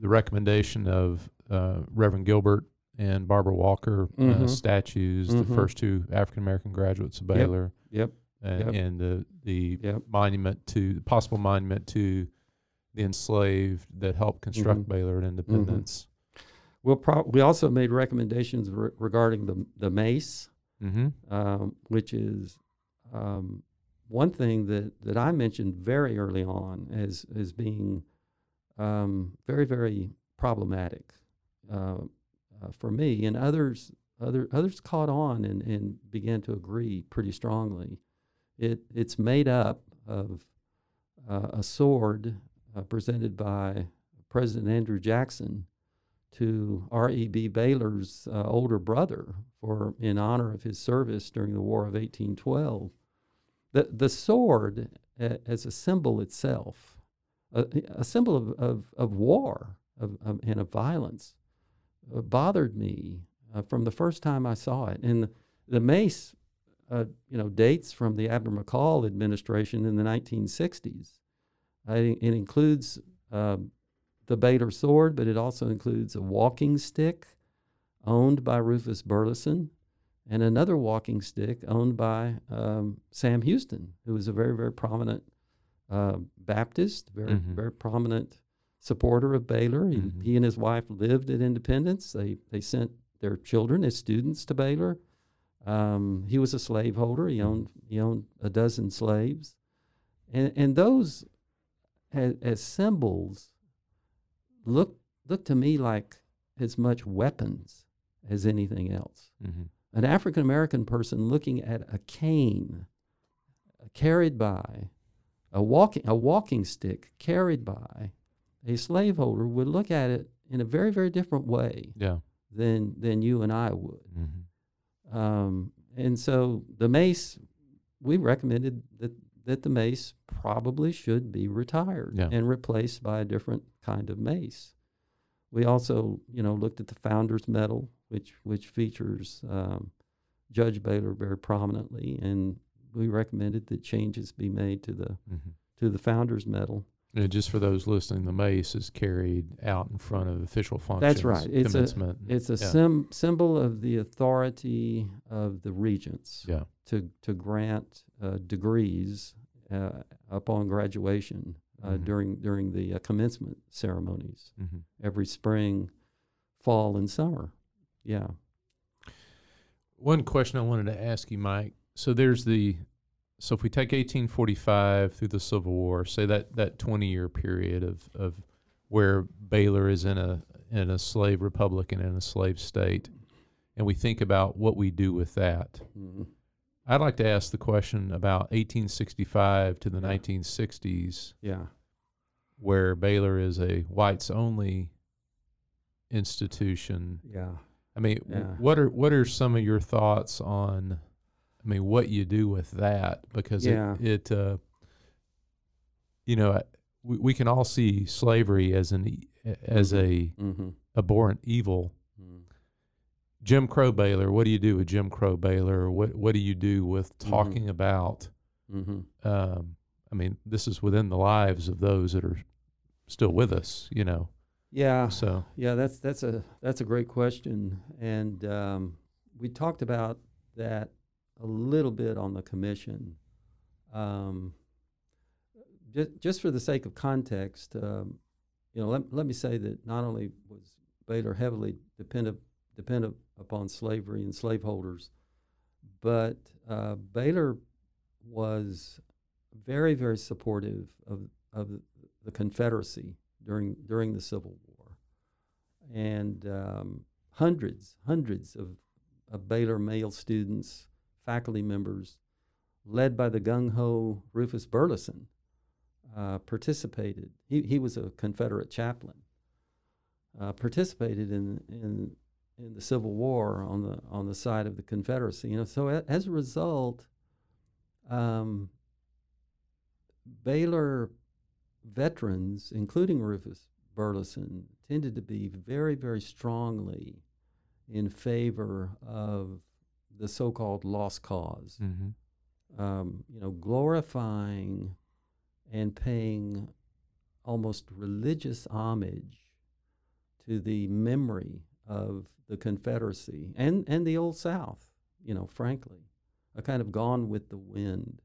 the recommendation of uh, Reverend Gilbert and Barbara Walker uh, Mhm. statues, Mhm. the first two African American graduates of Baylor, yep, uh, Yep. and the the yep, monument to possible monument to the enslaved that helped construct Mhm. Baylor at Independence. We'll pro- we also made recommendations re- regarding the the mace, Mm-hmm. um, which is um, one thing that, that I mentioned very early on as as being um, very very problematic uh, uh, for me, and others other others caught on and, and began to agree pretty strongly. It it's made up of uh, a sword uh, presented by President Andrew Jackson to R.E.B. Baylor's uh, older brother for in honor of his service during the War of 1812. The the sword a, as a symbol itself, a, a symbol of, of, of war of, of, and of violence, bothered me uh, from the first time I saw it. And the, the mace, uh, you know, dates from the Abner McCall administration in the 1960s. I, it includes um, the Baylor sword, but it also includes a walking stick owned by Rufus Burleson and another walking stick owned by um, Sam Houston, who was a very, very prominent uh, Baptist, very Mhm. very prominent supporter of Baylor. He, Mhm. he and his wife lived at Independence. They they sent their children as students to Baylor. Um, he was a slaveholder. He owned he owned a dozen slaves, and and those as, as symbols look look to me like as much weapons as anything else Mm-hmm. an African American person looking at a cane carried by a walking a walking stick carried by a slaveholder would look at it in a very very different way Yeah. than than you and I would. Mm-hmm. Um, and so the mace, we recommended that that the mace probably should be retired Yeah. and replaced by a different kind of mace. We also, you know, looked at the Founders Medal, which which features um, Judge Baylor very prominently, and we recommended that changes be made to the Mm-hmm. to the Founders Medal. And just for those listening, the mace is carried out in front of official functions. That's right. It's a- It's a Yeah. sim- symbol of the authority of the regents. Yeah. to to grant uh, degrees uh, upon graduation uh, Mhm. during during the uh, commencement ceremonies Mm-hmm. every spring, fall, and summer. Yeah. One question I wanted to ask you, Mike. So there's the, so if we take 1845 through the Civil War, say that that 20 year period of of where Baylor is in a in a slave republic and in a slave state, and we think about what we do with that. Mhm. I'd like to ask the question about 1865 to the Yeah. 1960s, Yeah. where Baylor is a whites only institution. Yeah. I mean, Yeah. what are what are some of your thoughts on? I mean, what you do with that because Yeah. it, it uh, you know, we, we can all see slavery as an as a Mm-hmm. abhorrent evil. Jim Crow Baylor, what do you do with Jim Crow Baylor? What what do you do with Mhm. talking about? Mm-hmm. Um, I mean, this is within the lives of those that are still with us, you know. Yeah. So Yeah, that's that's a that's a great question, and um, we talked about that a little bit on the commission. Um, just just for the sake of context, um, you know, let, let me say that not only was Baylor heavily dependent dependent upon slavery and slaveholders, but uh, Baylor was very very supportive of of the Confederacy during during the Civil War, and um, hundreds hundreds of, of Baylor male students, faculty members, led by the gung ho Rufus Burleson, uh, participated. He he was a Confederate chaplain. Uh, participated in in in the Civil War on the on the side of the Confederacy. You know, so a, as a result, um, Baylor veterans, including Rufus Burleson, tended to be very, very strongly in favor of the so-called lost cause. mhm. Um, you know, glorifying and paying almost religious homage to the memory of the Confederacy and, and the Old South, you know, frankly, a kind of gone with the wind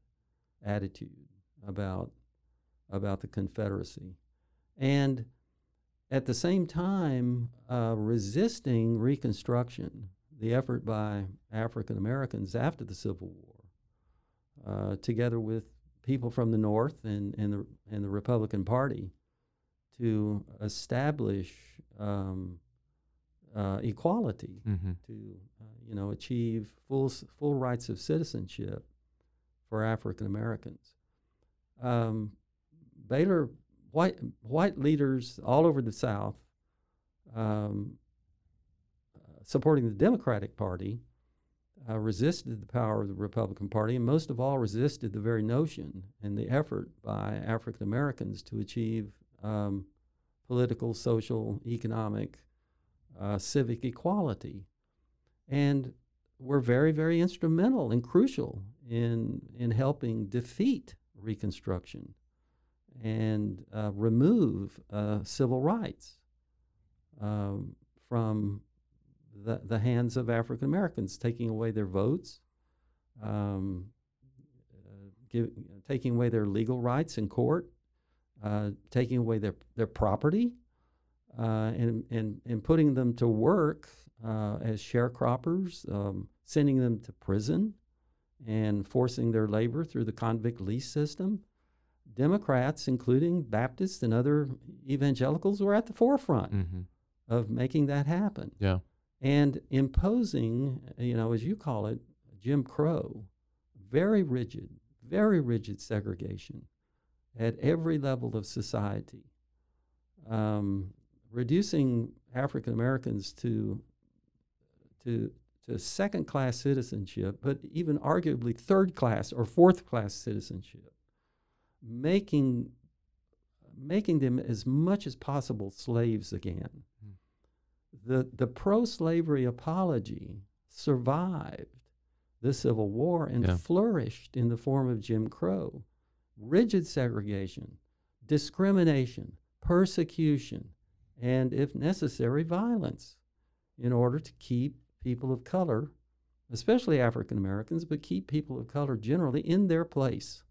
attitude about about the Confederacy. And at the same time, uh, resisting Reconstruction, the effort by African Americans after the Civil War, uh, together with people from the North and, and, the, and the Republican Party, to establish um, uh, equality, Mhm. to uh, you know achieve full full rights of citizenship for African Americans. Um, Baylor white white leaders all over the South, um, supporting the Democratic Party, uh, resisted the power of the Republican Party, and most of all resisted the very notion and the effort by African Americans to achieve um, political, social, economic, uh, civic equality, and were very, very instrumental and crucial in in helping defeat Reconstruction and uh, remove uh, civil rights um, from the, the hands of African Americans, taking away their votes, um, uh, give, taking away their legal rights in court, uh, taking away their, their property, uh, and, and, and putting them to work uh, as sharecroppers, um, sending them to prison, and forcing their labor through the convict lease system. Democrats, including Baptists and other evangelicals, were at the forefront Mm-hmm. of making that happen Yeah. And imposing, you know, as you call it, Jim Crow, very rigid, very rigid segregation at every level of society, um, reducing African Americans to to to second class citizenship, but even arguably third class or fourth class citizenship, making making them as much as possible slaves again the, the pro slavery apology survived the Civil War and Yeah. flourished in the form of Jim Crow. Rigid segregation, discrimination, persecution, and if necessary, violence in order to keep people of color, especially African Americans, but keep people of color generally in their place.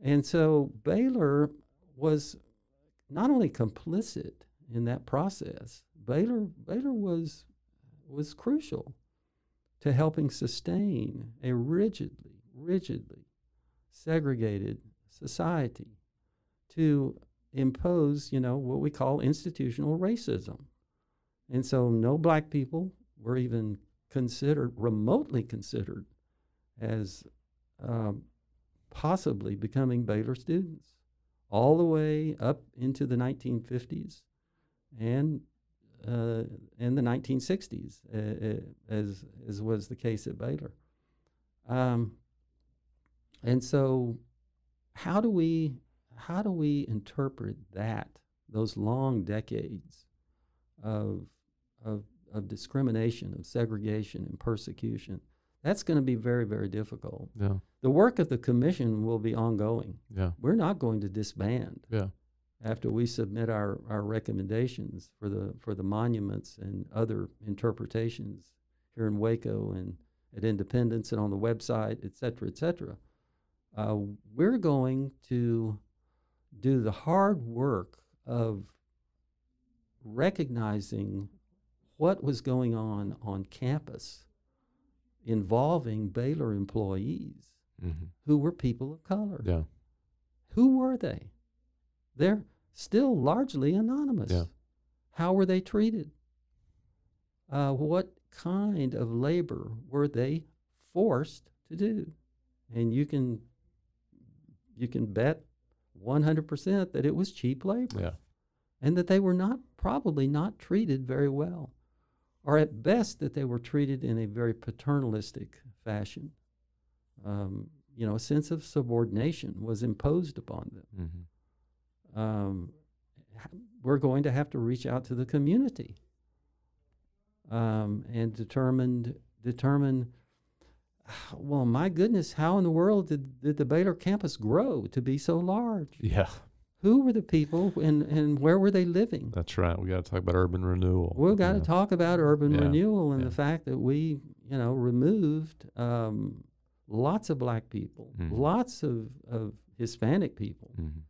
And so Baylor was not only complicit in that process, Baylor Baylor was was crucial to helping sustain a rigidly, rigidly segregated society to impose, you know, what we call institutional racism. And so no black people were even considered, remotely considered, as um, possibly becoming Baylor students, all the way up into the 1950s and uh, in the 1960s, uh, uh, as as was the case at Baylor. Um, and so, how do we how do we interpret that those long decades of of of discrimination, of segregation, and persecution? That's going to be very very difficult. Yeah. The work of the commission will be ongoing. Yeah. We're not going to disband Yeah. After we submit our, our recommendations for the for the monuments and other interpretations here in Waco and at Independence and on the website, et cetera, et cetera. Uh, we're going to do the hard work of recognizing what was going on on campus involving Baylor employees Mm-hmm. who were people of color. Yeah. Who were they? They're still largely anonymous. Yeah. How were they treated? Uh, what kind of labor were they forced to do? And you can you can bet 100% that it was cheap labor Yeah. and that they were not probably not treated very well or at best that they were treated in a very paternalistic fashion um, you know a sense of subordination was imposed upon them Mm-hmm. Um, we're going to have to reach out to the community um, and determine determine [sighs] well my goodness how in the world did, did the Baylor campus grow to be so large Yeah. who were the people and, and where were they living That's right. We got to talk about urban renewal. We've got yeah. to talk about urban Yeah, renewal and yeah. the fact that we, you know, removed um, lots of black people, Mhm. lots of, of Hispanic people, Mhm.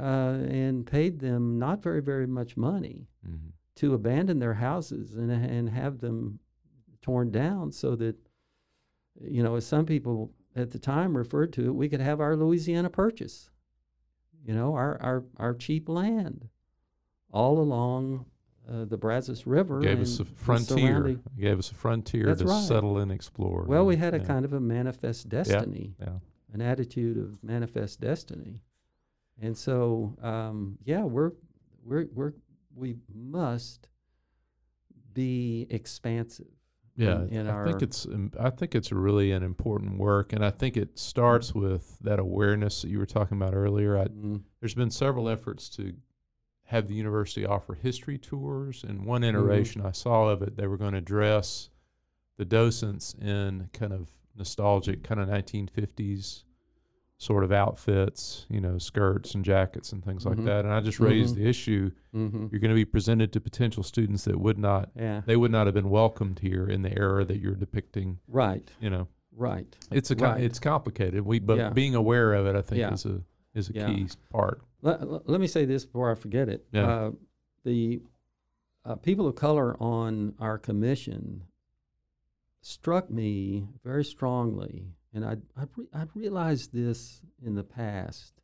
Uh, and paid them not very, very much money Mhm. to abandon their houses and, and have them torn down so that, you know, as some people at the time referred to it, we could have our Louisiana Purchase, you know, our, our, our cheap land all along uh, the Brazos River. Gave us a frontier. Gave us a frontier That's to right. settle and explore. Well, we had a yeah. kind of a manifest destiny, Yeah. an attitude of manifest destiny, and so um, yeah, we're we're we're we must be expansive. Yeah, in, in I think it's I think it's really an important work, and I think it starts with that awareness that you were talking about earlier. I, Mm, there's been several efforts to have the university offer history tours, and one Mm-hmm. iteration I saw of it, they were going to dress the docents in kind of nostalgic, kind of 1950s sort of outfits, you know, skirts and jackets and things Mhm. like that. And I just raised Mhm. the issue: hmm you're going to be presented to potential students that would not Yeah, they would not have been welcomed here in the era that you're depicting, right. you know. Right. It's a Right. it's complicated. We but Yeah. being aware of it, I think, Yeah. is a is a key part. Let, let- let me say this before I forget it. Yeah. Uh, the uh, people of color on our commission struck me very strongly, and I'd, I'd, re- I'd realized this in the past.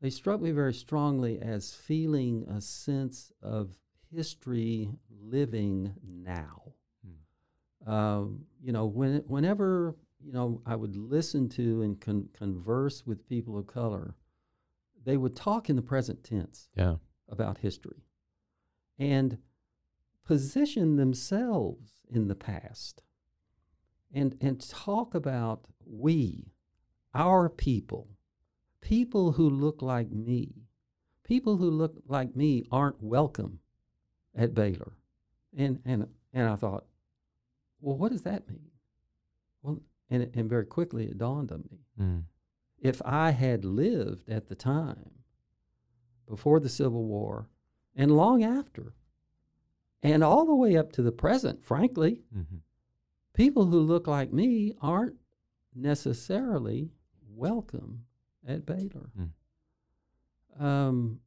They struck me very strongly as feeling a sense of history living now. Um, you know, when, whenever you know I would listen to and con- converse with people of color, they would talk in the present tense Yeah. about history and position themselves in the past and and talk about we our people people who look like me. People who look like me aren't welcome at Baylor. And and and I thought well what does that mean? Well and and very quickly it dawned on me. Mm. if I had lived at the time before the Civil War and long after, and all the way up to the present, frankly, hmm people who look like me aren't necessarily welcome at Baylor. Um,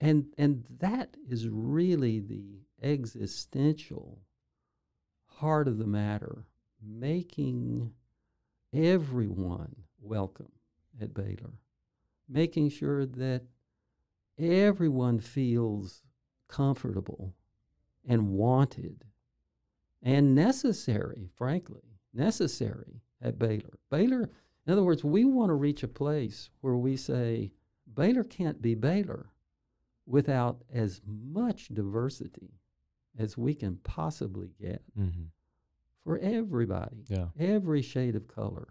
and and that is really the existential heart of the matter, making everyone welcome at Baylor, making sure that everyone feels comfortable and wanted and necessary, frankly, necessary at Baylor. Baylor, in other words, we want to reach a place where we say Baylor can't be Baylor without as much diversity as we can possibly get hmm for everybody Yeah. every shade of color,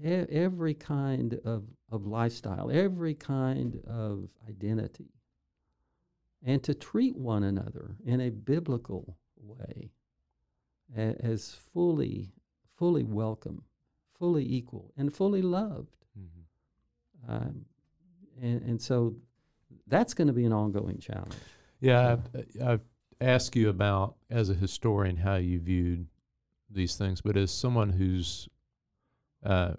e- every kind of, of lifestyle, every kind of identity, and to treat one another in a biblical way as fully, fully welcome, fully equal, and fully loved. hmm Um, and, and so that's going to be an ongoing challenge. Yeah, I've, I've asked you about as a historian how you viewed these things, but as someone who's, uh,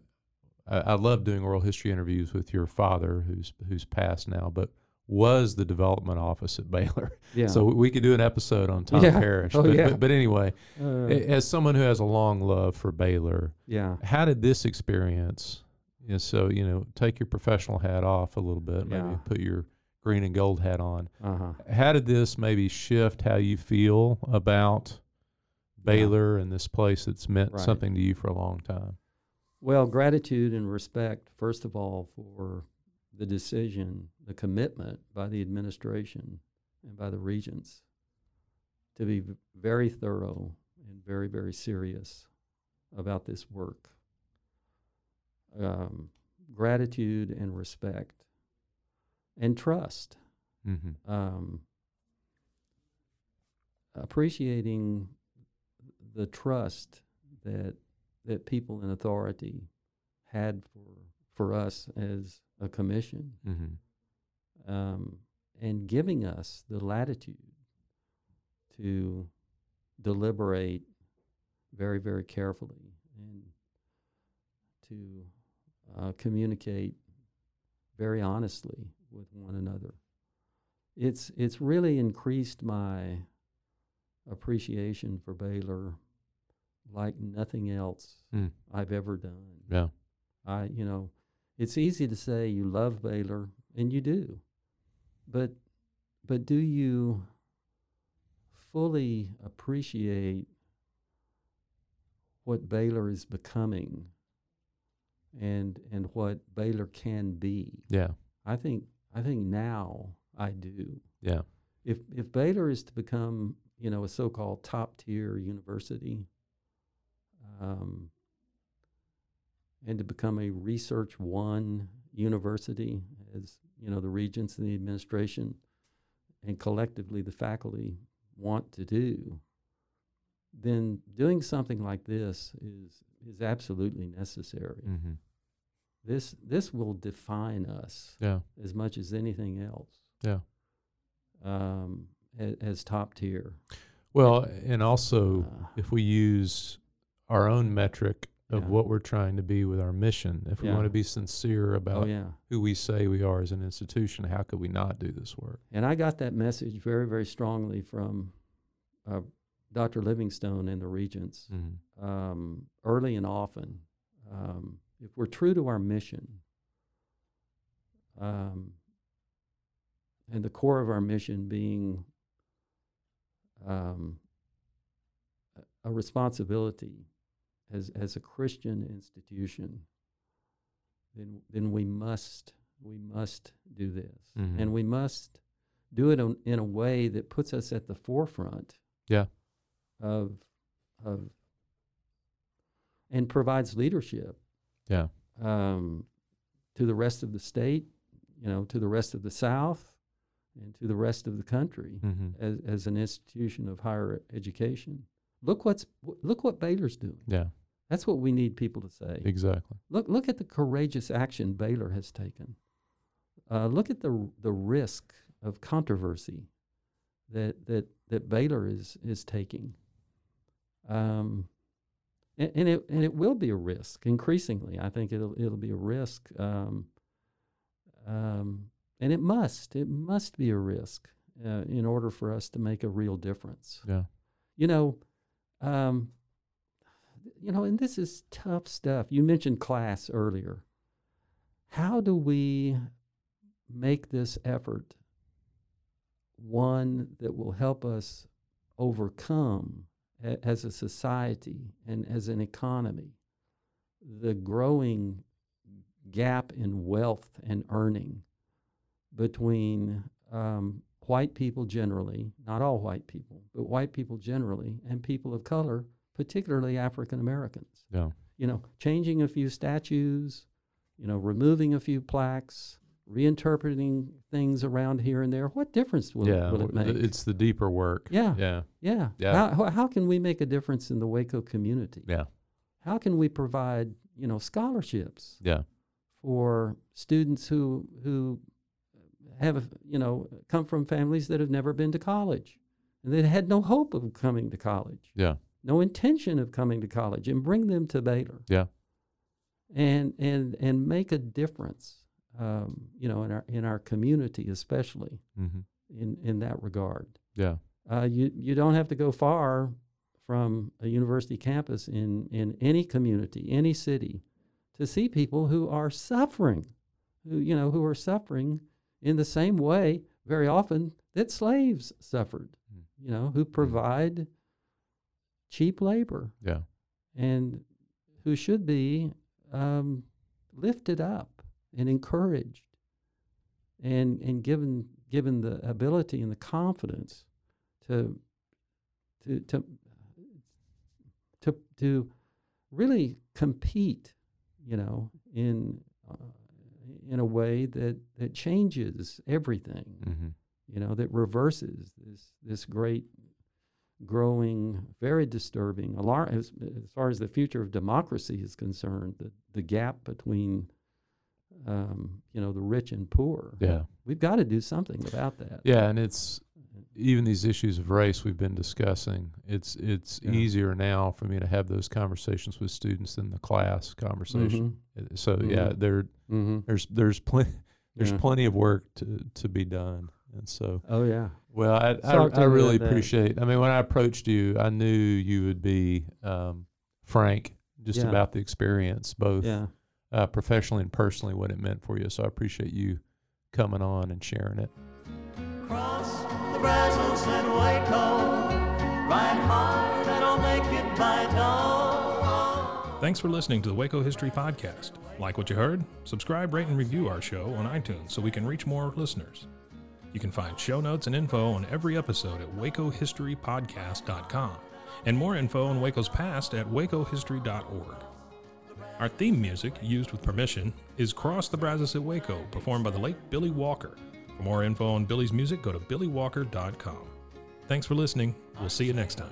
I, I love doing oral history interviews with your father, who's who's passed now, but was the development office at Baylor. Yeah. So we could do an episode on Tom Yeah. [laughs] Parrish. Oh, but, yeah. but, but anyway, Uh, as someone who has a long love for Baylor, yeah. how did this experience? You know, so you know, take your professional hat off a little bit, maybe Yeah. put your green and gold hat on Uh huh. how did this maybe shift how you feel about Baylor and this place that's meant Right. something to you for a long time? Well, gratitude and respect, first of all, for the decision, the commitment by the administration and by the regents to be very thorough and very, very serious about this work. Um, gratitude and respect and trust. Mm-hmm. Um, appreciating the trust that that people in authority had for for us as a commission, Mm-hmm. um, and giving us the latitude to deliberate very very carefully and to uh, communicate very honestly with one another. It's it's really increased my appreciation for Baylor like nothing else Mm. I've ever done. Yeah. I, you know, it's easy to say you love Baylor, and you do, but but do you fully appreciate what Baylor is becoming, and and what Baylor can be? Yeah. I think I think now I do. Yeah. If if Baylor is to become, you know, a so-called top tier university, um, and to become a research one university, as you know, the regents and the administration, and collectively the faculty want to do, then doing something like this is is absolutely necessary. Mm-hmm. This this will define us Yeah. as much as anything else. Yeah. Um, as, as top tier. Well, and also Uh, if we use our own metric of Yeah. what we're trying to be with our mission. If we Yeah. want to be sincere Oh about yeah. who we say we are as an institution, how could we not do this work? And I got that message very, very strongly from uh, Dr. Livingstone and the Regents Mm-hmm. um, early and often. Um, if we're true to our mission, um, and the core of our mission being um, a responsibility as, as a Christian institution, then, then we must we must do this, Mhm. and we must do it on, in a way that puts us at the forefront Yeah. of of and provides leadership Yeah. um, to the rest of the state, you know, to the rest of the South, and to the rest of the country Mm-hmm. as, as an institution of higher education. Look what's look what Baylor's doing. Yeah. That's what we need people to say. Exactly. Look look at the courageous action Baylor has taken. Uh, look at the the risk of controversy that that that Baylor is is taking. Um, and, and it and it will be a risk increasingly. I think it'll it'll be a risk. Um, um, and it must it must be a risk uh, in order for us to make a real difference Yeah. you know, um, you know, and this is tough stuff. You mentioned class earlier. How do we make this effort one that will help us overcome a- as a society and as an economy the growing gap in wealth and earning between um, white people generally, not all white people, but white people generally, and people of color, particularly African Americans. Yeah. You know, changing a few statues, you know, removing a few plaques, reinterpreting things around here and there. What difference will, yeah. will it make? It's the deeper work. Yeah. Yeah. yeah. Yeah. How, how- how can we make a difference in the Waco community? Yeah. How can we provide, you know, scholarships Yeah. for students who who have you know come from families that have never been to college and that had no hope of coming to college Yeah. No intention of coming to college and bring them to Baylor Yeah. and and and make a difference um, you know in our in our community especially Mm-hmm. in in that regard Yeah. uh, you you don't have to go far from a university campus in in any community, any city, to see people who are suffering, who you know who are suffering in the same way very often that slaves suffered. Mm. You know who provide cheap labor Yeah. and who should be um, lifted up and encouraged and and given given the ability and the confidence to to to to to really compete you know in uh, in a way that that changes everything Mm-hmm. you know, that reverses this this great, growing, very disturbing alarm as, as far as the future of democracy is concerned. The the gap between, um, you know, the rich and poor. Yeah. we've got to do something about that. Yeah. And it's even these issues of race we've been discussing. It's it's Yeah. easier now for me to have those conversations with students than the class conversation. Uh, So yeah, Mhm. there Mm-hmm. there's there's plenty there's Yeah. plenty of work to to be done. And so Oh yeah. Well, I I, I really about that. appreciate. I mean, when I approached you, I knew you would be um, frank just Yeah. about the experience, both Yeah. uh, professionally and personally, what it meant for you. So I appreciate you coming on and sharing it. Cross the Brazos and Waco, ride hard and I'll make it by dawn. Thanks for listening to the Waco History Podcast. Like what you heard? Subscribe, rate, and review our show on iTunes so we can reach more listeners. You can find show notes and info on every episode at wacohistorypodcast.com and more info on Waco's past at wacohistory.org. Our theme music, used with permission, is Cross the Brazos at Waco, performed by the late Billy Walker. For more info on Billy's music, go to billywalker.com. Thanks for listening. We'll see you next time.